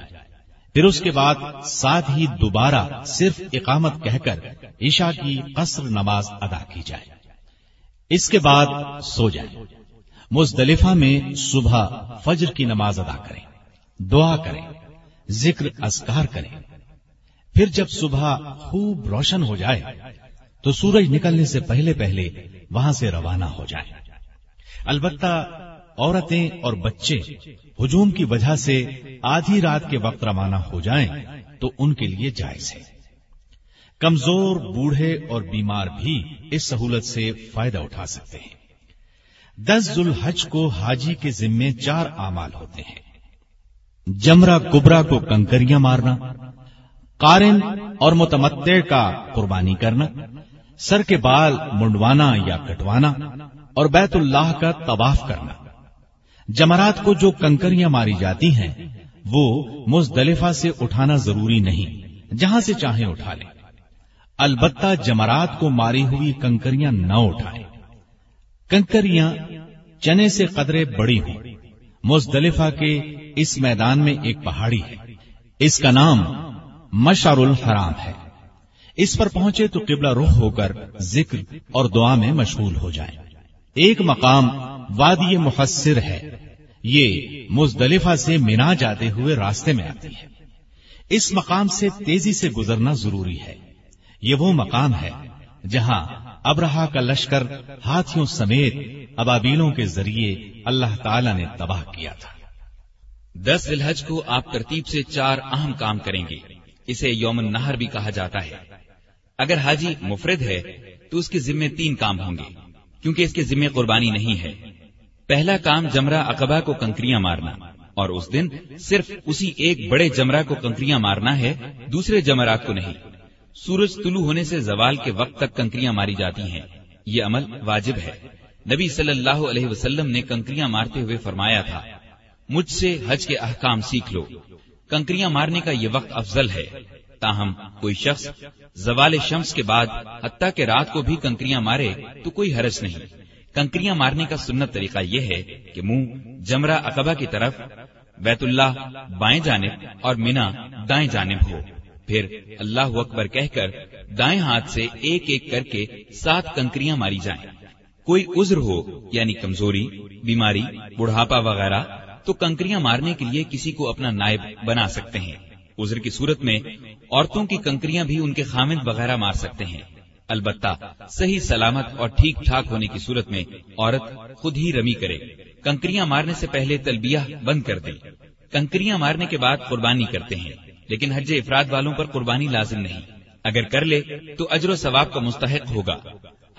پھر اس کے بعد ساتھ ہی دوبارہ صرف اقامت کہہ کر عشاء کی قصر نماز ادا کی جائے۔ اس کے بعد سو جائیں۔ مزدلفہ میں صبح فجر کی نماز ادا کریں۔ دعا کریں۔ ذکر اذکار کریں۔ پھر جب صبح خوب روشن ہو جائے تو سورج نکلنے سے پہلے پہلے وہاں سے روانہ ہو جائیں۔ البتہ عورتیں اور بچے ہجوم کی وجہ سے آدھی رات کے وقت روانہ ہو جائیں تو ان کے لیے جائز ہے۔ کمزور، بوڑھے اور بیمار بھی اس سہولت سے فائدہ اٹھا سکتے ہیں۔ دس ذوالحج کو حاجی کے ذمے چار اعمال ہوتے ہیں۔ جمرا کبرا کو کنکریاں مارنا کارن اور متمدع کا قربانی کرنا، سر کے بال منڈوانا یا کٹوانا اور بیت اللہ کا طواف کرنا۔ جمرات کو جو کنکریاں ماری جاتی ہیں، وہ مزدلفہ سے اٹھانا ضروری نہیں، جہاں سے چاہیں اٹھا لیں۔ البتہ جمرات کو ماری ہوئی کنکریاں نہ اٹھائیں۔ کنکریاں چنے سے قدرے بڑی ہوں۔ مزدلفہ کے اس میدان میں ایک پہاڑی ہے۔ اس کا نام مشار الحرام ہے۔ اس پر پہنچے تو قبلہ رخ ہو کر ذکر اور دعا میں مشغول ہو جائیں۔ ایک مقام وادی محسر ہے۔ یہ مزدلفہ سے مینا جاتے ہوئے راستے میں آتی ہے۔ اس مقام سے تیزی سے گزرنا ضروری ہے۔ یہ وہ مقام ہے جہاں ابرہا کا لشکر ہاتھیوں سمیت ابابیلوں کے ذریعے اللہ تعالی نے تباہ کیا تھا۔ دس الحج کو آپ ترتیب سے چار اہم کام کریں گے۔ اسے یوم نہر بھی کہا جاتا ہے۔ اگر حاجی مفرد ہے تو اس کے ذمے تین کام ہوں گے۔ کیونکہ اس کے ذمے قربانی نہیں ہے۔ پہلا کام جمرہ اقبا کو کنکریاں مارنا۔ اور اس دن صرف اسی ایک بڑے جمرہ کو کنکریاں مارنا ہے، دوسرے جمرات کو نہیں۔ سورج طلوع ہونے سے زوال کے وقت تک کنکریاں ماری جاتی ہیں۔ یہ عمل واجب ہے۔ نبی صلی اللہ علیہ وسلم نے کنکریاں مارتے ہوئے فرمایا تھا، مجھ سے حج کے احکام سیکھ لو۔ کنکریاں مارنے کا یہ وقت افضل ہے۔ تاہم کوئی شخص زوال شمس کے بعد حتیٰ کہ رات کو بھی کنکریاں مارے تو کوئی حرج نہیں۔ کنکریاں مارنے کا سنت طریقہ یہ ہے کہ منہ جمرہ اقبا کی طرف بیت اللہ بائیں جانب اور مینا دائیں جانب ہو۔ پھر اللہ اکبر کہہ کر دائیں ہاتھ سے ایک ایک کر کے سات کنکریاں ماری جائیں۔ کوئی عذر ہو یعنی کمزوری، بیماری، بڑھاپا وغیرہ، تو کنکریاں مارنے کے لیے کسی کو اپنا نائب بنا سکتے ہیں۔ عذر کی صورت میں عورتوں کی کنکریاں بھی ان کے خامد وغیرہ مار سکتے ہیں۔ البتہ صحیح سلامت اور ٹھیک ٹھاک ہونے کی صورت میں عورت خود ہی رمی کرے۔ کنکریاں مارنے سے پہلے تلبیہ بند کر دے۔ کنکریاں مارنے کے بعد قربانی کرتے ہیں، لیکن حج افراد والوں پر قربانی لازم نہیں۔ اگر کر لے تو اجر و ثواب کا مستحق ہوگا۔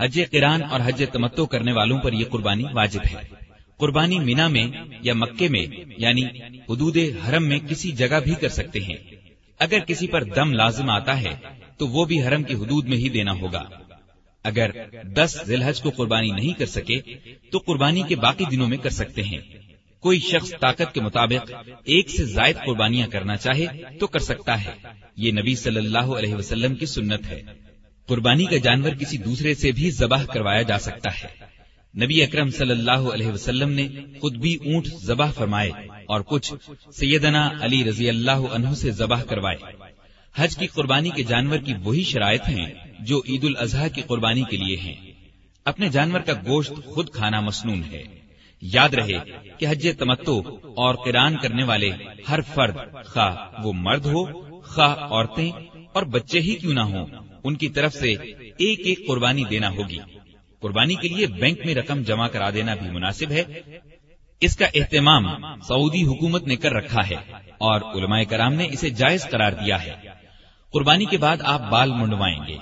حج کران اور حج تمتو کرنے والوں پر یہ قربانی واجب ہے۔ قربانی مینا میں یا مکے میں یعنی حدود حرم میں کسی جگہ بھی کر سکتے ہیں۔ اگر کسی پر دم لازم آتا ہے، تو وہ بھی حرم کی حدود میں ہی دینا ہوگا۔ اگر دس ذی الحج کو قربانی نہیں کر سکے، تو قربانی کے باقی دنوں میں کر سکتے ہیں۔ کوئی شخص طاقت کے مطابق ایک سے زائد قربانیاں کرنا چاہے تو کر سکتا ہے۔ یہ نبی صلی اللہ علیہ وسلم کی سنت ہے۔ قربانی کا جانور کسی دوسرے سے بھی ذبح کروایا جا سکتا ہے۔ نبی اکرم صلی اللہ علیہ وسلم نے خود بھی اونٹ ذبح فرمائے اور کچھ سیدنا علی رضی اللہ عنہ سے ذبح کروائے۔ حج کی قربانی کے جانور کی وہی شرائط ہیں جو عید الاضحیٰ کی قربانی کے لیے ہیں۔ اپنے جانور کا گوشت خود کھانا مصنون ہے۔ یاد رہے کہ حج تمتو اور قران کرنے والے ہر فرد خواہ وہ مرد ہو، خواہ عورتیں اور بچے ہی کیوں نہ ہوں، ان کی طرف سے ایک ایک قربانی دینا ہوگی۔ قربانی کے لیے بینک میں رقم جمع کرا دینا بھی مناسب ہے۔ اس کا اہتمام سعودی حکومت نے کر رکھا ہے اور علماء کرام نے اسے جائز قرار دیا ہے۔ قربانی کے بعد آپ بال منڈوائیں گے۔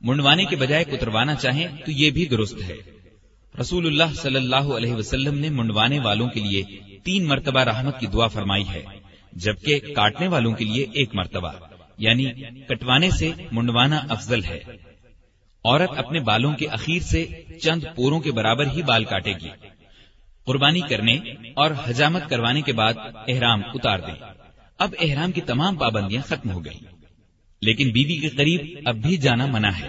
منڈوانے کے بجائے کتروانا چاہیں تو یہ بھی درست ہے۔ رسول اللہ صلی اللہ علیہ وسلم نے منڈوانے والوں کے لیے تین مرتبہ رحمت کی دعا فرمائی ہے، جبکہ کاٹنے والوں کے لیے ایک مرتبہ یعنی کٹوانے سے منڈوانا افضل ہے۔ عورت اپنے بالوں کے اخیر سے چند پوروں کے برابر ہی بال کاٹے گی۔ قربانی کرنے اور حجامت کروانے کے بعد احرام اتار دیں۔ اب احرام کی تمام پابندیاں ختم ہو گئیں۔ لیکن بیوی کے قریب اب بھی جانا منع ہے۔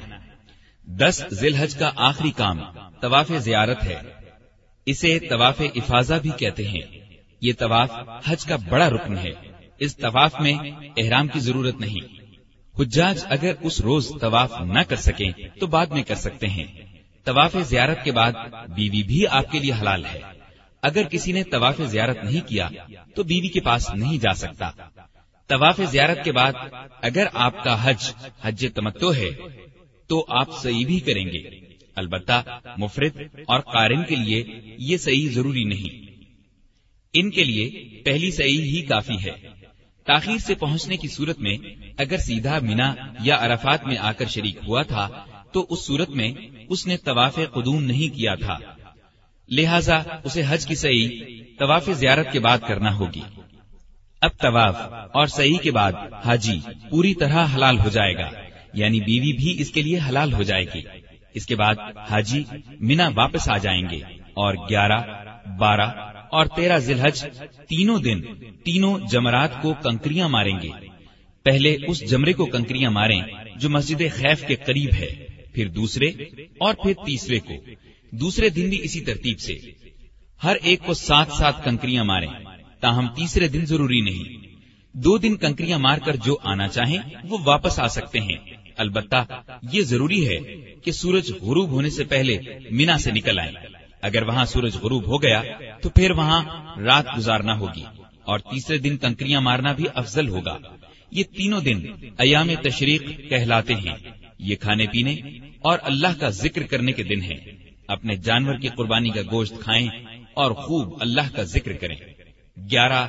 دس ذیل حج کا آخری کام طواف زیارت ہے۔ اسے طواف افاظہ بھی کہتے ہیں۔ یہ طواف حج کا بڑا رکن ہے۔ اس طواف میں احرام کی ضرورت نہیں۔ حجاج اگر اس روز طواف نہ کر سکیں تو بعد میں کر سکتے ہیں۔ طواف زیارت کے بعد بیوی بھی آپ کے لیے حلال ہے۔ اگر کسی نے طواف زیارت نہیں کیا تو بیوی کے پاس نہیں جا سکتا۔ طواف زیارت کے بعد اگر آپ کا حج حج تمتو ہے تو آپ صحیح بھی کریں گے۔ البتہ مفرد اور قارن کے لیے یہ صحیح ضروری نہیں۔ ان کے لیے پہلی صحیح ہی کافی ہے۔ تاخیر سے پہنچنے کی صورت میں اگر سیدھا مینا یا عرفات میں آ کر شریک ہوا تھا، تو اس صورت میں اس نے طواف قدوم نہیں کیا تھا۔ لہذا اسے حج کی صحیح طواف زیارت کے بعد کرنا ہوگی۔ اب طواف اور صحیح کے بعد حاجی پوری طرح حلال ہو جائے گا یعنی بیوی بھی اس کے لیے حلال ہو جائے گی۔ اس کے بعد حاجی مینا واپس آ جائیں گے اور گیارہ، بارہ اور تیرہ ذلحج تینوں دن تینوں جمرات کو کنکریاں ماریں گے۔ پہلے اس جمرے کو کنکریاں ماریں جو مسجد خیف کے قریب ہے، پھر دوسرے اور پھر تیسرے کو۔ دوسرے دن بھی اسی ترتیب سے۔ ہر ایک کو ساتھ ساتھ کنکریاں ماریں، تاہم تیسرے دن ضروری نہیں۔ دو دن کنکریاں مار کر جو آنا چاہیں، وہ واپس آ سکتے ہیں۔ البتہ یہ ضروری ہے کہ سورج غروب ہونے سے پہلے مینا سے نکل آئیں۔ اگر وہاں سورج غروب ہو گیا تو پھر وہاں رات گزارنا ہوگی اور تیسرے دن کنکریاں مارنا بھی افضل ہوگا۔ یہ تینوں دن ایام تشریق کہلاتے ہیں۔ یہ کھانے پینے اور اللہ کا ذکر کرنے کے دن ہیں۔ اپنے جانور کی قربانی کا گوشت کھائیں اور خوب اللہ کا ذکر کریں۔ گیارہ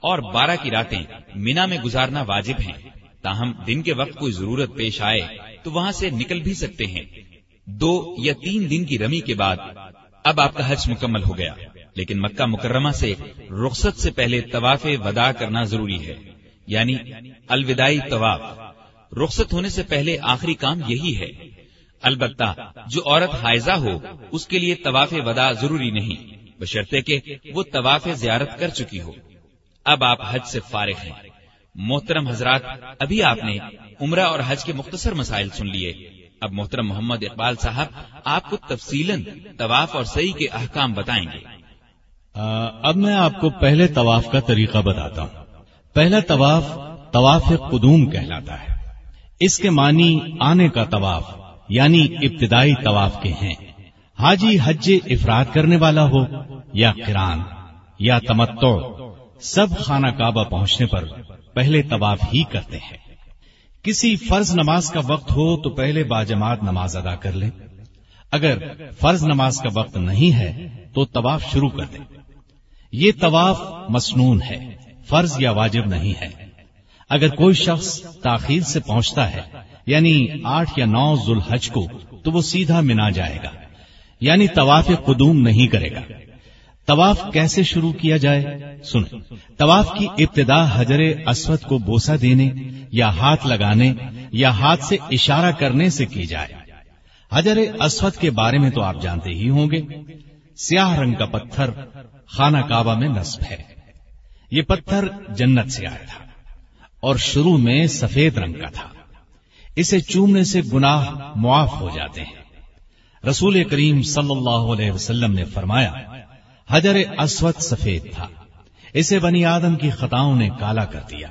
اور بارہ کی راتیں مینا میں گزارنا واجب ہیں۔ تاہم دن کے وقت کوئی ضرورت پیش آئے تو وہاں سے نکل بھی سکتے ہیں۔ دو یا تین دن کی رمی کے بعد اب آپ کا حج مکمل ہو گیا۔ لیکن مکہ مکرمہ سے رخصت سے پہلے طواف ودا کرنا ضروری ہے۔ یعنی الوداعی طواف۔ رخصت ہونے سے پہلے آخری کام یہی ہے۔ البتہ جو عورت حائزہ ہو، اس کے لیے طواف ودا ضروری نہیں۔ بشرطے کہ وہ طواف زیارت کر چکی ہو۔ اب آپ حج سے فارغ ہیں۔ محترم حضرات، ابھی آپ نے عمرہ اور حج کے مختصر مسائل سن لیے۔ اب محترم محمد اقبال صاحب، آپ کو تفصیل طواف اور صحیح کے احکام بتائیں گے۔ اب میں آپ کو پہلے طواف کا طریقہ بتاتا ہوں۔ پہلا طواف طواف قدوم کہلاتا ہے۔ اس کے معنی آنے کا طواف یعنی ابتدائی طواف کے ہیں۔ حاجی حج افراد کرنے والا ہو، یا کران یا تمتو سب خانہ کعبہ پہنچنے پر پہلے طواف ہی کرتے ہیں۔ کسی فرض نماز کا وقت ہو تو پہلے باجماعت نماز ادا کر لیں اگر فرض نماز کا وقت نہیں ہے تو طواف شروع کر دیں یہ طواف مسنون ہے، فرض یا واجب نہیں ہے۔ اگر کوئی شخص تاخیر سے پہنچتا ہے یعنی آٹھ یا نو ذوالحج کو، تو وہ سیدھا منا جائے گا یعنی طواف قدوم نہیں کرے گا۔ طواف کیسے شروع کیا جائے؟ سنیں طواف کی ابتدا حجر اسود کو بوسا دینے یا ہاتھ لگانے یا ہاتھ سے اشارہ کرنے سے کی جائے۔ حجر اسود کے بارے میں تو آپ جانتے ہی ہوں گے۔ سیاہ رنگ کا پتھر خانہ کعبہ میں نصب ہے۔ یہ پتھر جنت سے آیا تھا اور شروع میں سفید رنگ کا تھا۔ اسے چومنے سے گناہ معاف ہو جاتے ہیں۔ رسول کریم صلی اللہ علیہ وسلم نے فرمایا حجر اسود سفید تھا۔ اسے بنی آدم کی خطاؤں نے کالا کر دیا۔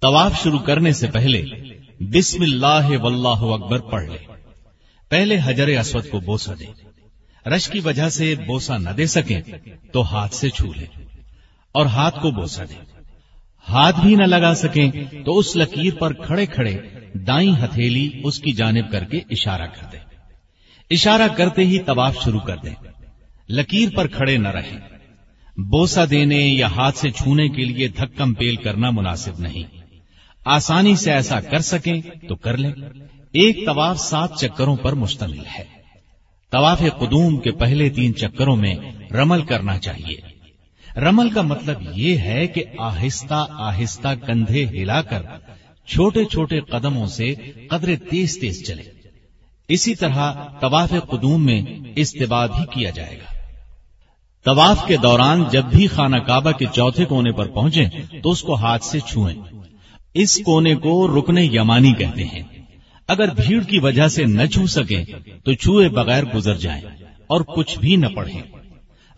طواف شروع کرنے سے پہلے بسم اللہ واللہ اکبر پڑھ لے۔ پہلے حجر اسود کو بوسا دے۔ رش کی وجہ سے بوسا نہ دے سکیں تو ہاتھ سے چھو لے۔ اور ہاتھ کو بوسا دے۔ ہاتھ بھی نہ لگا سکیں تو اس لکیر پر کھڑے کھڑے دائیں ہتھیلی اس کی جانب کر کے اشارہ کر دے۔ اشارہ کرتے ہی طواف شروع کر دیں۔ لکیر پر کھڑے نہ رہیں۔ بوسا دینے یا ہاتھ سے چھونے کے لیے دھکم پیل کرنا مناسب نہیں۔ آسانی سے ایسا کر سکیں تو کر لیں۔ ایک طواف سات چکروں پر مشتمل ہے۔ طواف قدوم کے پہلے تین چکروں میں رمل کرنا چاہیے۔ رمل کا مطلب یہ ہے کہ آہستہ آہستہ کندھے ہلا کر چھوٹے چھوٹے قدموں سے قدرے تیز تیز چلے اسی طرح طواف قدوم میں استباد بھی کیا جائے گا۔ طواف کے دوران جب بھی خانہ کعبہ کے چوتھے کونے پر پہنچیں تو اس کو ہاتھ سے چھوئیں۔ اس کونے کو رکنے یمانی کہتے ہیں۔ اگر بھیڑ کی وجہ سے نہ چھو سکیں تو چھوئے بغیر گزر جائیں اور کچھ بھی نہ پڑھیں۔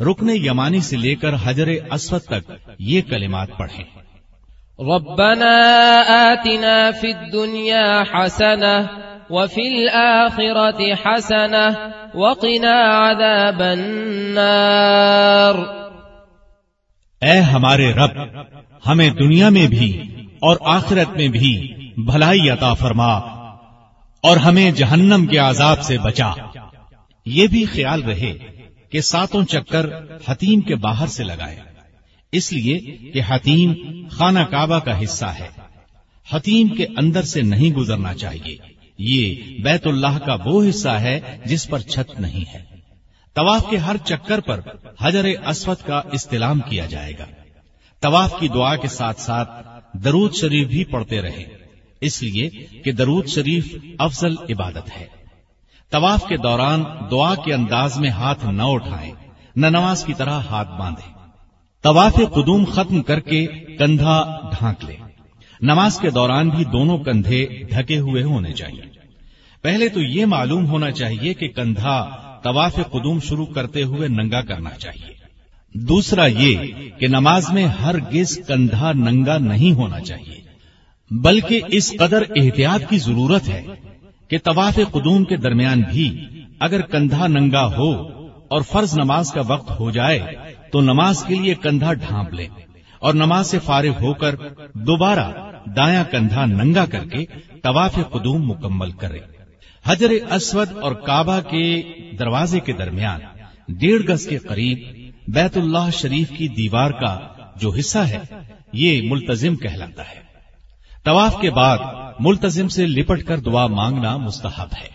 رکنے یمانی سے لے کر حجر اسود تک یہ کلمات پڑھیں۔ ربنا آتنا في الدنيا حسنة وفي الآخرة حسنة وقنا عذاب النار. اے ہمارے رب، ہمیں دنیا میں بھی اور آخرت میں بھی بھلائی عطا فرما اور ہمیں جہنم کے عذاب سے بچا۔ یہ بھی خیال رہے کہ ساتوں چکر حتیم کے باہر سے لگائے۔ اس لیے کہ حتیم خانہ کعبہ کا حصہ ہے۔ حتیم کے اندر سے نہیں گزرنا چاہیے۔ یہ بیت اللہ کا وہ حصہ ہے جس پر چھت نہیں ہے۔ طواف کے ہر چکر پر حجر اسود کا استعلام کیا جائے گا۔ طواف کی دعا کے ساتھ ساتھ درود شریف بھی پڑھتے رہے اس لیے کہ درود شریف افضل عبادت ہے۔ طواف کے دوران دعا کے انداز میں ہاتھ نہ اٹھائیں، نہ نماز کی طرح ہاتھ باندھیں۔ طواف قدوم ختم کر کے کندھا ڈھانک لے نماز کے دوران بھی دونوں کندھے ڈھکے ہوئے ہونے چاہیے۔ پہلے تو یہ معلوم ہونا چاہیے کہ کندھا طواف قدوم شروع کرتے ہوئے ننگا کرنا چاہیے۔ دوسرا یہ کہ نماز میں ہر گز کندھا ننگا نہیں ہونا چاہیے، بلکہ اس قدر احتیاط کی ضرورت ہے کہ طواف قدوم کے درمیان بھی اگر کندھا ننگا ہو اور فرض نماز کا وقت ہو جائے تو نماز کے لیے کندھا ڈھانپ لے اور نماز سے فارغ ہو کر دوبارہ دایاں کندھا ننگا کر کے طواف قدوم مکمل کرے حجر اسود اور کعبہ کے دروازے کے درمیان، ڈیڑھ گز کے قریب بیت اللہ شریف کی دیوار کا جو حصہ ہے، یہ ملتظم کہلاتا ہے۔ طواف کے بعد ملتظم سے لپٹ کر دعا مانگنا مستحب ہے۔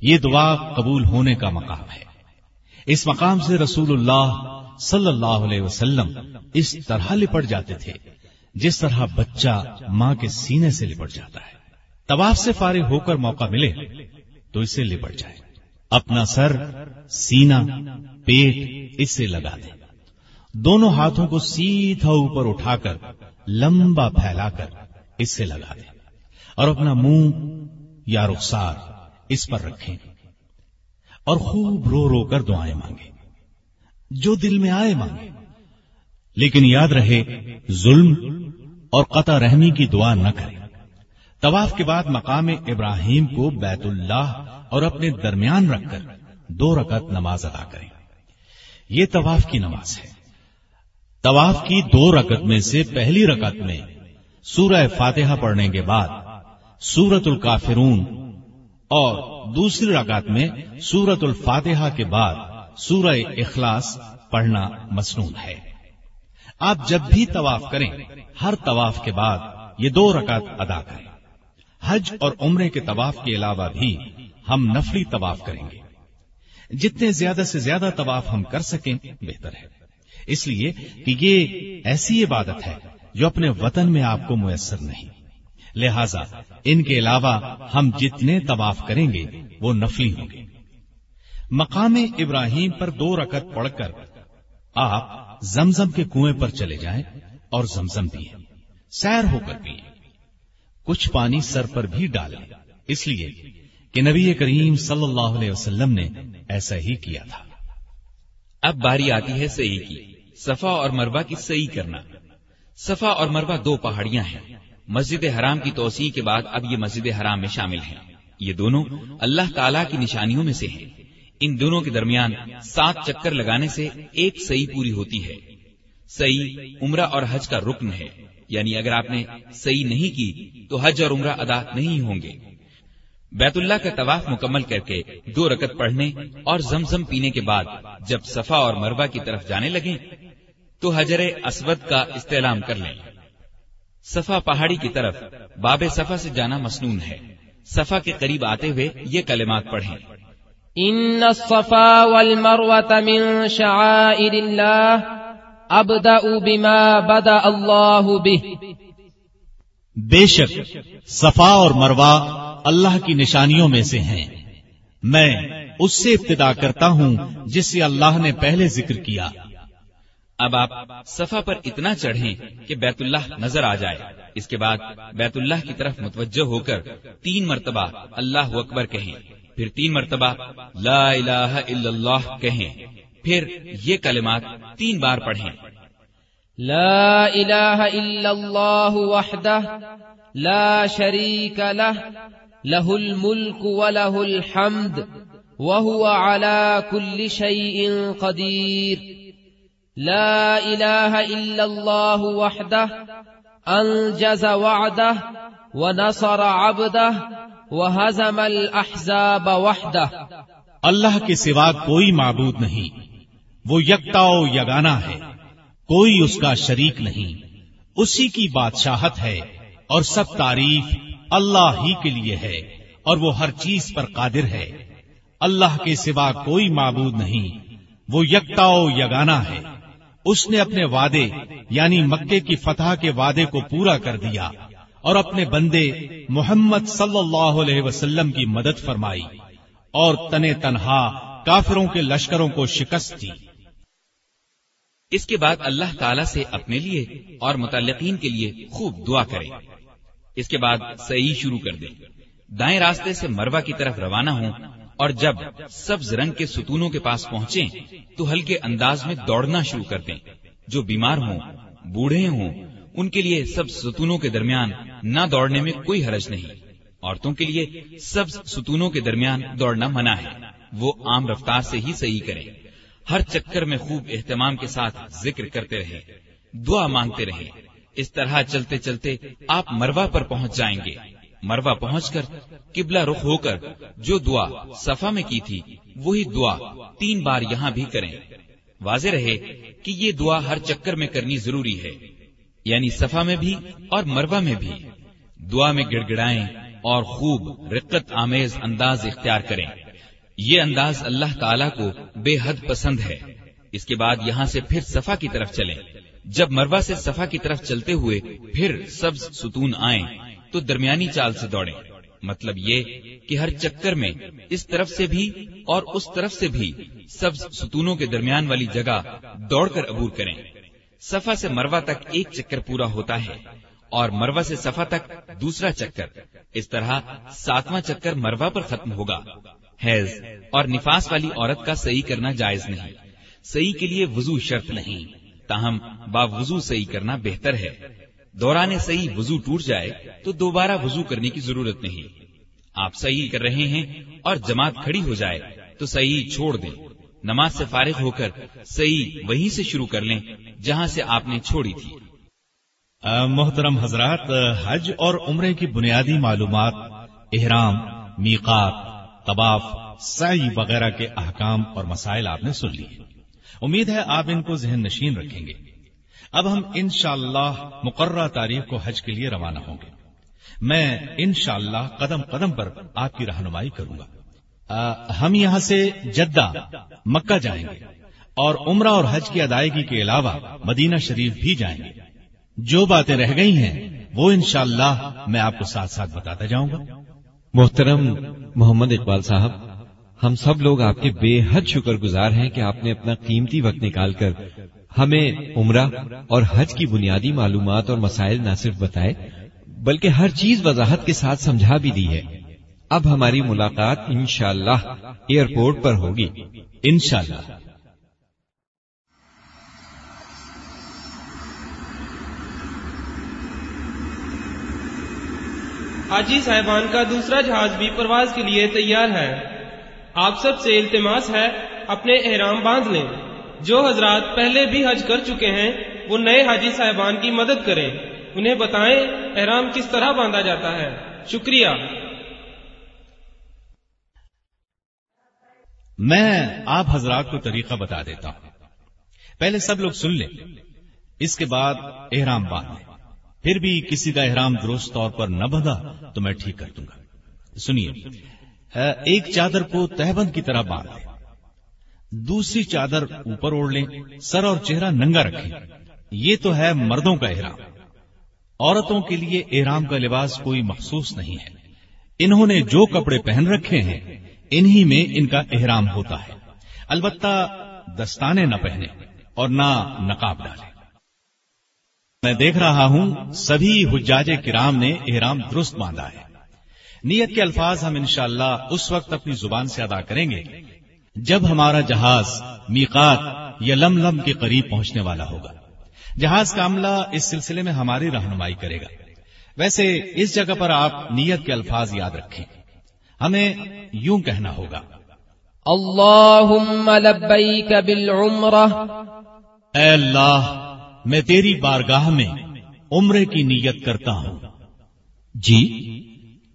یہ دعا قبول ہونے کا مقام ہے۔ اس مقام سے رسول اللہ صلی اللہ علیہ وسلم اس طرح لپٹ جاتے تھے، جس طرح بچہ ماں کے سینے سے لپٹ جاتا ہے۔ طواف سے فارغ ہو کر موقع ملے تو اسے لپٹ جائے۔ اپنا سر سینا پیٹ اس سے لگا دے۔ دونوں ہاتھوں کو سیدھا اوپر اٹھا کر لمبا پھیلا کر اس سے لگا دیں اور اپنا منہ یا رخسار اس پر رکھیں۔ اور خوب رو رو کر دعائیں مانگیں۔ جو دل میں آئے مانگے لیکن یاد رہے، ظلم اور قطع رحمی کی دعا نہ کریں۔ طواف کے بعد مقام ابراہیم کو بیت اللہ اور اپنے درمیان رکھ کر دو رکعت نماز ادا کریں۔ یہ طواف کی نماز ہے۔ طواف کی دو رکعت میں سے پہلی رکعت میں سورہ فاتحہ پڑھنے کے بعد سورت الکافرون اور دوسری رکعت میں سورت الفاتحہ کے بعد سورہ اخلاص پڑھنا مصنون ہے۔ آپ جب بھی طواف کریں، ہر طواف کے بعد یہ دو رکعت ادا کریں۔ حج اور عمرے کے طواف کے علاوہ بھی ہم نفلی طواف کریں گے۔ جتنے زیادہ سے زیادہ طواف ہم کر سکیں، بہتر ہے۔ اس لیے کہ یہ ایسی عبادت ہے جو اپنے وطن میں آپ کو میسر نہیں۔ لہذا ان کے علاوہ ہم جتنے طواف کریں گے، وہ نفلی ہوں گے۔ مقام ابراہیم پر دو رکت پڑھ کر آپ زمزم کے کنویں پر چلے جائیں اور زمزم پیئیں، سیر ہو کر پیئیں۔ کچھ پانی سر پر بھی ڈالیں اس لیے کہ نبی کریم صلی اللہ علیہ وسلم نے ایسا ہی کیا تھا۔ اب باری آتی ہے صحیح کی۔ صفا اور مربع کی صحیح کرنا۔ صفا اور مربع دو پہاڑیاں ہیں۔ مسجد حرام کی توسیع کے بعد اب یہ مسجد حرام میں شامل ہیں۔ یہ دونوں اللہ تعالی کی نشانیوں میں سے ہیں۔ ان دونوں کے درمیان سات چکر لگانے سے ایک صحیح پوری ہوتی ہے۔ صحیح عمرہ اور حج کا رکن ہے۔ یعنی اگر آپ نے صحیح نہیں کی تو حج اور عمرہ ادا نہیں ہوں گے۔ بیت اللہ کا طواف مکمل کر کے دو رکت پڑھنے اور زمزم پینے کے بعد جب صفا اور مربع کی طرف جانے لگیں تو حجر اسود کا استعلام کر لیں۔ صفا پہاڑی کی طرف باب صفا سے جانا مسنون ہے۔ صفا کے قریب آتے ہوئے یہ کلمات پڑھیں۔ ان الصفا والمروة من شعائر الله ابدأ بما بدأ الله به. بے شک، صفا اور مروا اللہ کی نشانیوں میں سے ہیں۔ میں اس سے ابتدا کرتا ہوں جس سے اللہ نے پہلے ذکر کیا۔ اب آپ صفا پر اتنا چڑھیں کہ بیت اللہ نظر آ جائے۔ اس کے بعد بیت اللہ کی طرف متوجہ ہو کر تین مرتبہ اللہ اکبر کہیں۔ پھر تین مرتبہ لا الہ الا اللہ کہیں۔ پھر یہ کلمات تین بار پڑھیں۔ لا الہ الا اللہ وحدہ لا شریک لہ لہ الملک ولہ الحمد وهو على كل شيء قدير لا إله إلا الله وحده أنجز وعده ونصر عبده وهزم الأحزاب وحده اللہ کے سوا کوئی معبود نہیں۔ وہ یکتا و یگانا ہے۔ کوئی اس کا شریک نہیں۔ اسی کی بادشاہت ہے اور سب تعریف اللہ ہی کے لیے ہے اور وہ ہر چیز پر قادر ہے۔ اللہ کے سوا کوئی معبود نہیں۔ وہ یکتا و یگانا ہے۔ اس نے اپنے وعدے یعنی مکے کی فتح کے وعدے کو پورا کر دیا اور اپنے بندے محمد صلی اللہ علیہ وسلم کی مدد فرمائی اور تنے تنہا کافروں کے لشکروں کو شکست دی۔ اس کے بعد اللہ تعالی سے اپنے لیے اور متعلقین کے لیے خوب دعا کریں۔ اس کے بعد صحیح شروع کر دیں۔ دائیں راستے سے مروا کی طرف روانہ ہوں اور جب سبز رنگ کے ستونوں کے پاس پہنچے تو ہلکے انداز میں دوڑنا شروع کر دیں۔ جو بیمار ہوں، بوڑھے ہوں، ان کے لیے سب ستونوں کے درمیان نہ دوڑنے میں کوئی حرج نہیں۔ عورتوں کے لیے سبز ستونوں کے درمیان دوڑنا منع ہے۔ وہ عام رفتار سے ہی صحیح کریں۔ ہر چکر میں خوب اہتمام کے ساتھ ذکر کرتے رہے، دعا مانگتے رہے۔ اس طرح چلتے چلتے آپ مروا پر پہنچ جائیں گے۔ مروا پہنچ کر قبلہ رخ ہو کر جو دعا صفا میں کی تھی، وہی دعا تین بار یہاں بھی کریں۔ واضح رہے کہ یہ دعا ہر چکر میں کرنی ضروری ہے یعنی صفا میں بھی اور مروا میں بھی۔ دعا میں گڑ گڑائیں اور خوب رقت آمیز انداز اختیار کریں۔ یہ انداز اللہ تعالی کو بے حد پسند ہے۔ اس کے بعد یہاں سے پھر صفا کی طرف چلیں۔ جب مروا سے صفا کی طرف چلتے ہوئے پھر سبز ستون آئیں، تو درمیانی چال سے دوڑیں۔ مطلب یہ کہ ہر چکر میں اس طرف سے بھی اور اس طرف سے بھی سبز ستونوں کے درمیان والی جگہ دوڑ کر عبور کریں۔ صفا سے مروا تک ایک چکر پورا ہوتا ہے اور مروا سے صفا تک دوسرا چکر۔ اس طرح ساتواں چکر مروا پر ختم ہوگا۔ حیض، اور نفاس والی عورت کا صحیح کرنا جائز نہیں۔ صحیح کے لیے وضو شرط نہیں۔ تاہم با وضو صحیح کرنا بہتر ہے۔ دوران صحیح وضو ٹوٹ جائے تو دوبارہ وضو کرنے کی ضرورت نہیں۔ آپ صحیح کر رہے ہیں اور جماعت کھڑی ہو جائے تو صحیح چھوڑ دیں۔ نماز سے فارغ ہو کر صحیح وہیں سے شروع کر لیں جہاں سے آپ نے چھوڑی تھی۔ محترم حضرات، حج اور عمرے کی بنیادی معلومات، احرام، میقات طباف سعی وغیرہ کے احکام اور مسائل آپ نے سن لیے۔ امید ہے آپ ان کو ذہن نشین رکھیں گے۔ اب ہم انشاءاللہ اللہ مقررہ تاریخ کو حج کے لیے روانہ ہوں گے۔ میں انشاءاللہ قدم قدم پر آپ کی رہنمائی کروں گا۔ ہم یہاں سے جدہ، مکہ جائیں گے۔ اور عمرہ اور حج کی ادائیگی کے علاوہ مدینہ شریف بھی جائیں گے۔ جو باتیں رہ گئی ہیں، وہ انشاءاللہ میں آپ کو ساتھ ساتھ بتاتا جاؤں گا۔ محترم محمد اقبال صاحب، ہم سب لوگ آپ کے بے حد شکر گزار ہیں کہ آپ نے اپنا قیمتی وقت نکال کر ہمیں عمرہ اور حج کی بنیادی معلومات اور مسائل نہ صرف بتائے، بلکہ ہر چیز وضاحت کے ساتھ سمجھا بھی دی ہے۔ اب ہماری ملاقات انشاءاللہ ایئرپورٹ پر ہوگی۔ انشاءاللہ۔ حاجی صاحبان کا دوسرا جہاز بھی پرواز کے لیے تیار ہے۔ آپ سب سے التماس ہے اپنے احرام باندھ لیں۔ جو حضرات پہلے بھی حج کر چکے ہیں، وہ نئے حاجی صاحبان کی مدد کریں۔ انہیں بتائیں احرام کس طرح باندھا جاتا ہے۔ شکریہ۔ میں آپ حضرات کو طریقہ بتا دیتا ہوں۔ پہلے سب لوگ سن لیں۔ اس کے بعد احرام باندھ لیں۔ پھر بھی کسی کا احرام درست طور پر نہ بندھا تو میں ٹھیک کر دوں گا۔ سنیے ایک چادر کو تہبند کی طرح باندھ لیں۔ دوسری چادر اوپر اوڑھ لیں، سر اور چہرہ ننگا رکھیں۔ یہ تو ہے مردوں کا احرام۔ عورتوں کے لیے احرام کا لباس کوئی مخصوص نہیں ہے۔ انہوں نے جو کپڑے پہن رکھے ہیں، انہی میں ان کا احرام ہوتا ہے۔ البتہ دستانے نہ پہنے اور نہ نقاب ڈالے میں دیکھ رہا ہوں سبھی حجاج کرام نے احرام درست باندھا ہے۔ نیت کے الفاظ ہم انشاءاللہ اس وقت اپنی زبان سے ادا کریں گے جب ہمارا جہاز میقات یا لم لم کے قریب پہنچنے والا ہوگا۔ جہاز کا عملہ اس سلسلے میں ہماری رہنمائی کرے گا۔ ویسے اس جگہ پر آپ نیت کے الفاظ یاد رکھیں۔ ہمیں یوں کہنا ہوگا۔ اللہم لبیک بالعمرہ۔ اے اللہ میں تیری بارگاہ میں عمرے کی نیت کرتا ہوں۔ جی؟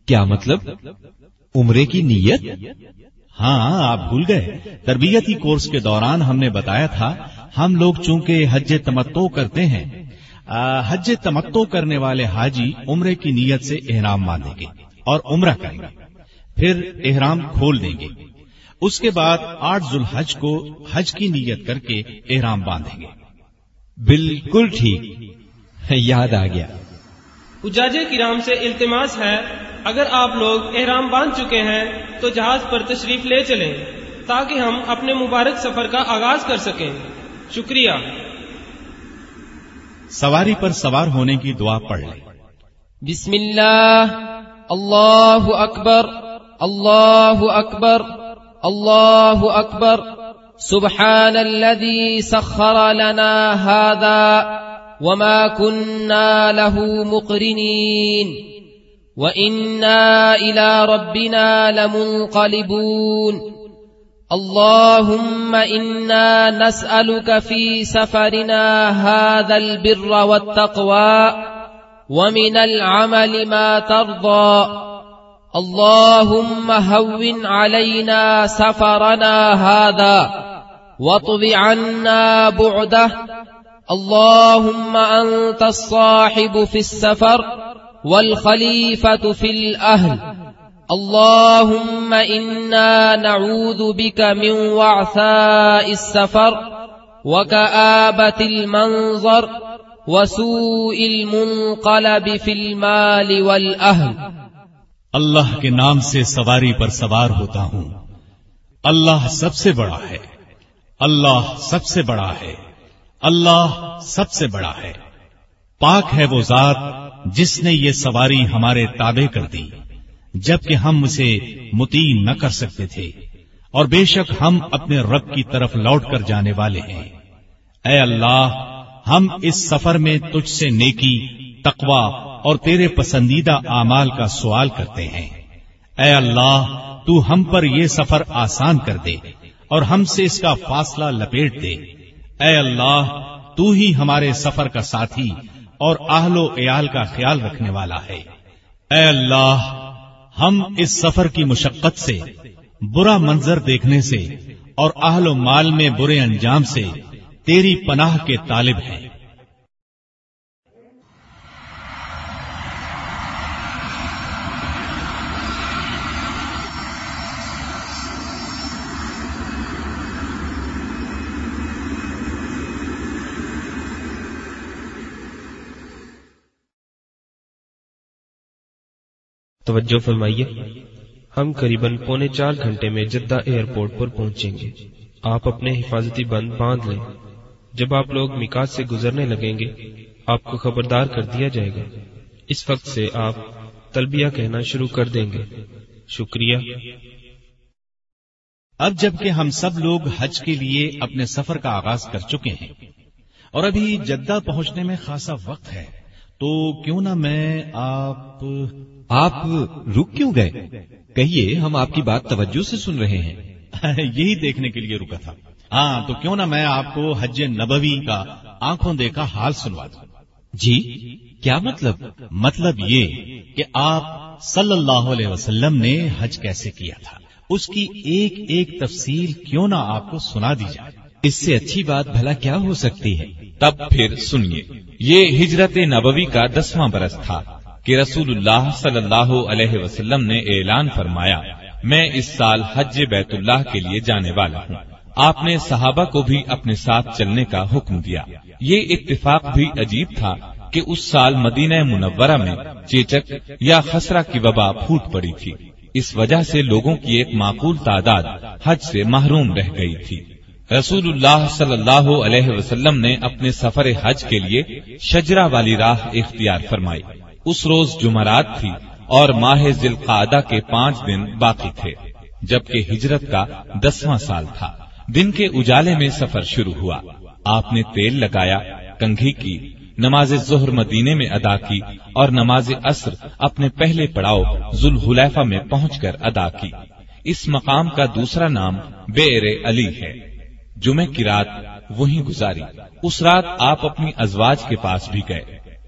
کیا مطلب؟ عمرے کی نیت؟ ہاں آپ بھول گئے۔ تربیتی کورس کے دوران ہم نے بتایا تھا، ہم لوگ چونکہ حج تمتو کرتے ہیں حج تمتو کرنے والے حاجی عمرے کی نیت سے احرام باندھیں گے اور عمرہ کریں گے، پھر احرام کھول دیں گے۔ اس کے بعد آٹھ ذوالحج کو حج کی نیت کر کے احرام باندھیں گے۔ بالکل ٹھیک۔ یاد آ گیا۔ حجاج کرام سے التماس ہے اگر آپ لوگ احرام باندھ چکے ہیں تو جہاز پر تشریف لے چلیں تاکہ ہم اپنے مبارک سفر کا آغاز کر سکیں۔ شکریہ۔ سواری پر سوار ہونے کی دعا پڑھ لیں۔ بسم اللہ۔ اللہ اکبر۔ اللہ اکبر۔ اللہ اکبر۔ سبحان الذي سخر لنا هذا وما كنا له مقرنين وإنا إلى ربنا لمنقلبون اللهم إنا نسألك في سفرنا هذا البر والتقوى ومن العمل ما ترضى اللهم هون علينا سفرنا هذا واطب عنا بعده. اللهم أنت الصاحب في السفر والخليفة في الأهل. اللهم إنا نعوذ بك من وعثاء السفر وكآبة المنظر وسوء المنقلب في المال والأهل. اللہ کے نام سے سواری پر سوار ہوتا ہوں۔ اللہ سب سے بڑا ہے۔ اللہ سب سے بڑا ہے۔ اللہ سب سے بڑا ہے۔ پاک ہے وہ ذات جس نے یہ سواری ہمارے تابع کر دی، جبکہ ہم اسے متی نہ کر سکتے تھے۔ اور بے شک ہم اپنے رب کی طرف لوٹ کر جانے والے ہیں۔ اے اللہ، ہم اس سفر میں تجھ سے نیکی تقوا اور تیرے پسندیدہ اعمال کا سوال کرتے ہیں۔ اے اللہ، تو ہم پر یہ سفر آسان کر دے۔ اور ہم سے اس کا فاصلہ لپیٹ دے۔ اے اللہ، تو ہی ہمارے سفر کا ساتھی اور آہل و عیال کا خیال رکھنے والا ہے۔ اے اللہ، ہم اس سفر کی مشقت سے، برا منظر دیکھنے سے اور اہل و مال میں برے انجام سے تیری پناہ کے طالب ہیں۔ توجہ فرمائیے۔ ہم قریب پونے چار گھنٹے میں جدہ ایئرپورٹ پر پہنچیں گے۔ آپ اپنے حفاظتی بند باندھ لیں۔ جب آپ لوگ مکاس سے گزرنے لگیں گے، آپ کو خبردار کر دیا جائے گا۔ اس وقت سے آپ تلبیہ کہنا شروع کر دیں گے۔ شکریہ۔ اب جبکہ ہم سب لوگ حج کے لیے اپنے سفر کا آغاز کر چکے ہیں اور ابھی جدہ پہنچنے میں خاصا وقت ہے تو کیوں نہ میں آپ آپ رک کیوں گئے؟ کہیے ہم آپ کی بات توجہ سے سن رہے ہیں۔ (laughs) یہی دیکھنے کے لیے رکا تھا۔ ہاں تو کیوں نہ میں آپ کو حج نبوی کا آنکھوں دیکھا حال سنوا دوں۔ جی کیا مطلب؟ مطلب یہ کہ آپ صلی اللہ علیہ وسلم نے حج کیسے کیا تھا؟ اس کی ایک ایک تفصیل کیوں نہ آپ کو سنا دی جائے۔ اس سے اچھی بات بھلا کیا ہو سکتی ہے؟ تب پھر سنیے۔ یہ ہجرت نبوی کا دسواں برس تھا کہ رسول اللہ صلی اللہ علیہ وسلم نے اعلان فرمایا، میں اس سال حج بیت اللہ کے لیے جانے والا ہوں۔ آپ نے صحابہ کو بھی اپنے ساتھ چلنے کا حکم دیا۔ یہ اتفاق بھی عجیب تھا کہ اس سال مدینہ منورہ میں چیچک یا خسرہ کی وبا پھوٹ پڑی تھی۔ اس وجہ سے لوگوں کی ایک معقول تعداد حج سے محروم رہ گئی تھی۔ رسول اللہ صلی اللہ علیہ وسلم نے اپنے سفر حج کے لیے شجرا والی راہ اختیار فرمائی۔ اس روز جمعرات تھی اور ماہ ذیل کے پانچ دن باقی تھے، جبکہ ہجرت کا دسواں سال تھا۔ دن کے اجالے میں سفر شروع ہوا۔ آپ نے تیل لگایا، کنگھی کی، نماز ظہر مدینے میں ادا کی اور نماز عصر اپنے پہلے پڑاؤ ذوالحلیفہ میں پہنچ کر ادا کی۔ اس مقام کا دوسرا نام بیر علی ہے۔ جمعہ کی رات وہیں گزاری۔ اس رات آپ اپنی ازواج کے پاس بھی گئے۔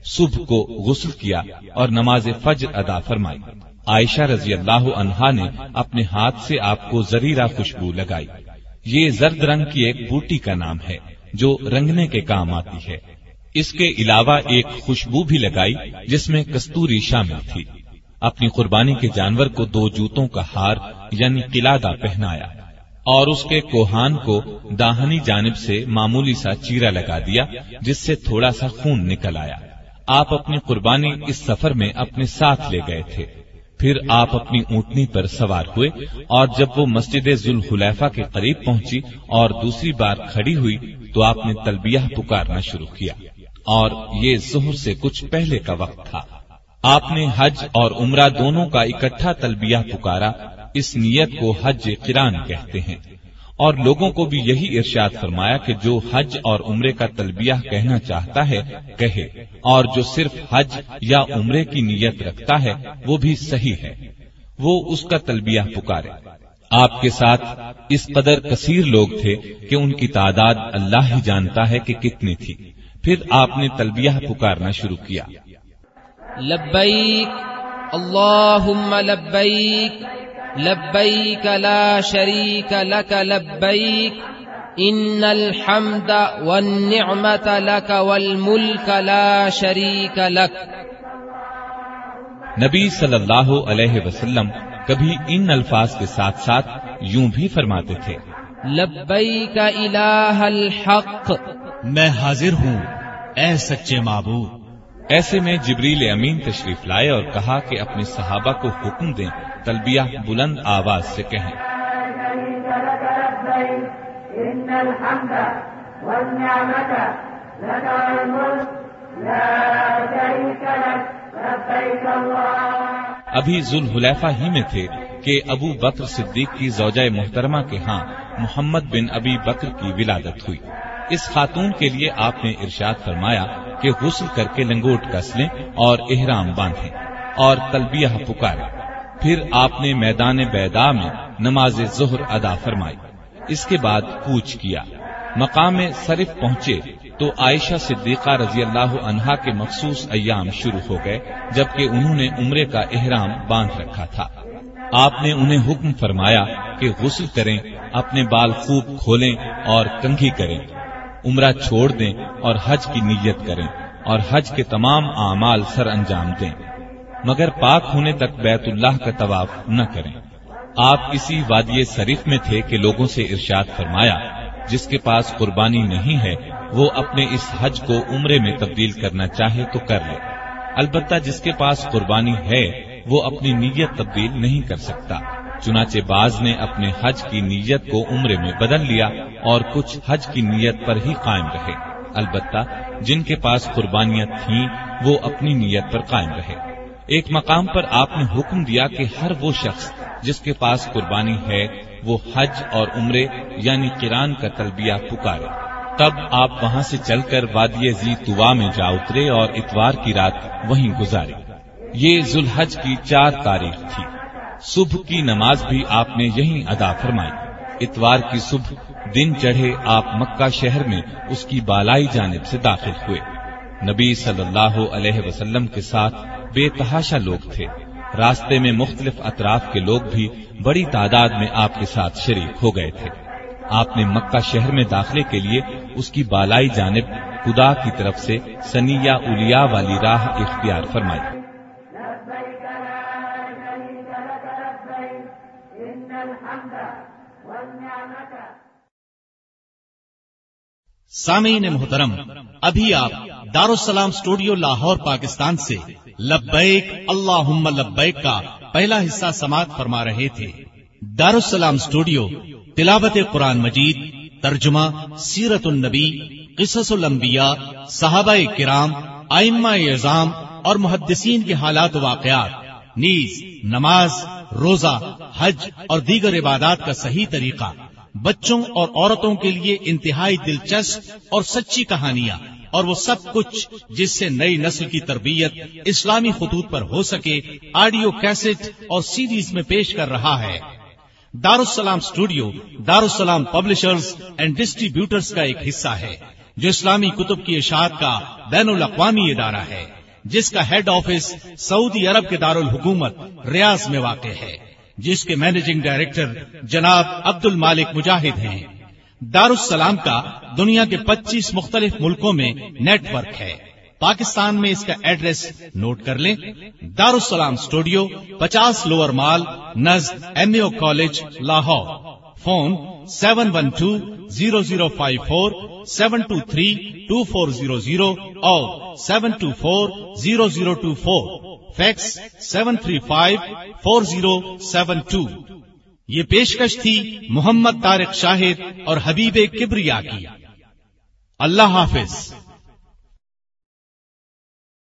صبح کو غسل کیا اور نماز فجر ادا فرمائی۔ عائشہ رضی اللہ عنہا نے اپنے ہاتھ سے آپ کو زریرہ خوشبو لگائی۔ یہ زرد رنگ کی ایک بوٹی کا نام ہے جو رنگنے کے کام آتی ہے۔ اس کے علاوہ ایک خوشبو بھی لگائی جس میں کستوری شامل تھی۔ اپنی قربانی کے جانور کو دو جوتوں کا ہار یعنی قلادہ پہنایا۔ اور اس کے کوہان کو داہنی جانب سے معمولی سا چیرا لگا دیا، جس سے تھوڑا سا خون نکل آیا۔ آپ اپنی قربانی اس سفر میں اپنے ساتھ لے گئے تھے۔ پھر آپ اپنی اونٹنی پر سوار ہوئے اور جب وہ مسجد ذوالحلیفہ کے قریب پہنچی اور دوسری بار کھڑی ہوئی، تو آپ نے تلبیہ پکارنا شروع کیا۔ اور یہ ظہر سے کچھ پہلے کا وقت تھا۔ آپ نے حج اور عمرہ دونوں کا اکٹھا تلبیہ پکارا۔ اس نیت کو حج کران کہتے ہیں۔ اور لوگوں کو بھی یہی ارشاد فرمایا کہ جو حج اور عمرے کا تلبیہ کہنا چاہتا ہے، کہے۔ اور جو صرف حج یا عمرے کی نیت رکھتا ہے، وہ بھی صحیح ہے۔ وہ اس کا تلبیہ پکارے۔ آپ کے ساتھ اس قدر کثیر لوگ تھے کہ ان کی تعداد اللہ ہی جانتا ہے کہ کتنی تھی۔ پھر آپ نے تلبیہ پکارنا شروع کیا۔ لبیک، اللہم لبیک۔ لبيك لا شريك لك لبيك إن الحمد والنعمة لك والملك لا شريك لك نبی صلی اللہ علیہ وسلم کبھی ان الفاظ کے ساتھ ساتھ یوں بھی فرماتے تھے۔ لبیک الہ الحق میں حاضر ہوں اے سچے معبود۔ ایسے میں جبریل امین تشریف لائے اور کہا کہ اپنے صحابہ کو حکم دیں تلبیہ بلند آواز سے کہیں۔ ابھی ذوالحلیفہ ہی میں تھے کہ ابو بکر صدیق کی زوجہ محترمہ کے ہاں محمد بن ابی بکر کی ولادت ہوئی۔ اس خاتون کے لیے آپ نے ارشاد فرمایا کہ غسل کر کے لنگوٹ کس لیں اور احرام باندھیں اور تلبیہ پکارے پھر آپ نے میدان بیدا میں نماز ظہر ادا فرمائی۔ اس کے بعد کوچ کیا۔ مقام صرف پہنچے تو عائشہ صدیقہ رضی اللہ عنہا کے مخصوص ایام شروع ہو گئے، جبکہ انہوں نے عمرے کا احرام باندھ رکھا تھا۔ آپ نے انہیں حکم فرمایا کہ غسل کریں، اپنے بال خوب کھولیں اور کنگھی کریں۔ عمرہ چھوڑ دیں اور حج کی نیت کریں اور حج کے تمام اعمال سر انجام دیں۔ مگر پاک ہونے تک بیت اللہ کا طواف نہ کریں۔ آپ اسی وادی شریف میں تھے کہ لوگوں سے ارشاد فرمایا، جس کے پاس قربانی نہیں ہے، وہ اپنے اس حج کو عمرے میں تبدیل کرنا چاہے تو کر لے۔ البتہ جس کے پاس قربانی ہے، وہ اپنی نیت تبدیل نہیں کر سکتا۔ چنانچہ باز نے اپنے حج کی نیت کو عمرے میں بدل لیا اور کچھ حج کی نیت پر ہی قائم رہے۔ البتہ جن کے پاس قربانیاں تھیں، وہ اپنی نیت پر قائم رہے۔ ایک مقام پر آپ نے حکم دیا کہ ہر وہ شخص جس کے پاس قربانی ہے، وہ حج اور عمرے یعنی کران کا تلبیہ پکارے۔ تب آپ وہاں سے چل کر وادی زی توا میں جا اترے اور اتوار کی رات وہیں گزاری یہ ذوالحج کی چار تاریخ تھی۔ صبح کی نماز بھی آپ نے یہیں ادا فرمائی۔ اتوار کی صبح دن چڑھے آپ مکہ شہر میں اس کی بالائی جانب سے داخل ہوئے۔ نبی صلی اللہ علیہ وسلم کے ساتھ بے تحاشا لوگ تھے۔ راستے میں مختلف اطراف کے لوگ بھی بڑی تعداد میں آپ کے ساتھ شریک ہو گئے تھے۔ آپ نے مکہ شہر میں داخلے کے لیے اس کی بالائی جانب خدا کی طرف سے سنیا الیا والی راہ اختیار فرمائی لبيك لا شريك لك لبيك إن الحمد والنعمة سامعین محترم، ابھی آپ دارالسلام اسٹوڈیو لاہور، پاکستان سے لبیک اللہ لبیک کا پہلا حصہ سماعت فرما رہے تھے۔ دارالسلام اسٹوڈیو تلاوت قرآن مجید، ترجمہ سیرت النبی، قصص الانبیاء، صحابہ کرام آئمہ اعظام اور محدثین کے حالات و واقعات، نیز نماز، روزہ، حج اور دیگر عبادات کا صحیح طریقہ۔ بچوں اور عورتوں کے لیے انتہائی دلچسپ اور سچی کہانیاں، اور وہ سب کچھ جس سے نئی نسل کی تربیت اسلامی خطوط پر ہو سکے، آڈیو کیسٹ اور سیریز میں پیش کر رہا ہے۔ Darussalam studio Darussalam publishers and distributors کا ایک حصہ ہے، جو اسلامی کتب کی اشاعت کا بین الاقوامی ادارہ ہے، جس کا ہیڈ آفس سعودی عرب کے دارالحکومت ریاض میں واقع ہے۔ جس کے مینیجنگ ڈائریکٹر جناب عبد المالک مجاہد ہیں۔ دارالسلام کا دنیا کے پچیس مختلف ملکوں میں نیٹ ورک ہے۔ پاکستان میں اس کا ایڈریس نوٹ کر لیں۔ دارالسلام اسٹوڈیو، پچاس لوور مال، نزد M O college, Lahore. Phone seven one two zero zero five four, seven two three two four zero zero اور seven two four zero zero two four. Fax seven three five four zero seven two یہ پیشکش تھی محمد طارق شاہد اور حبیب کبریا کی۔ اللہ حافظ۔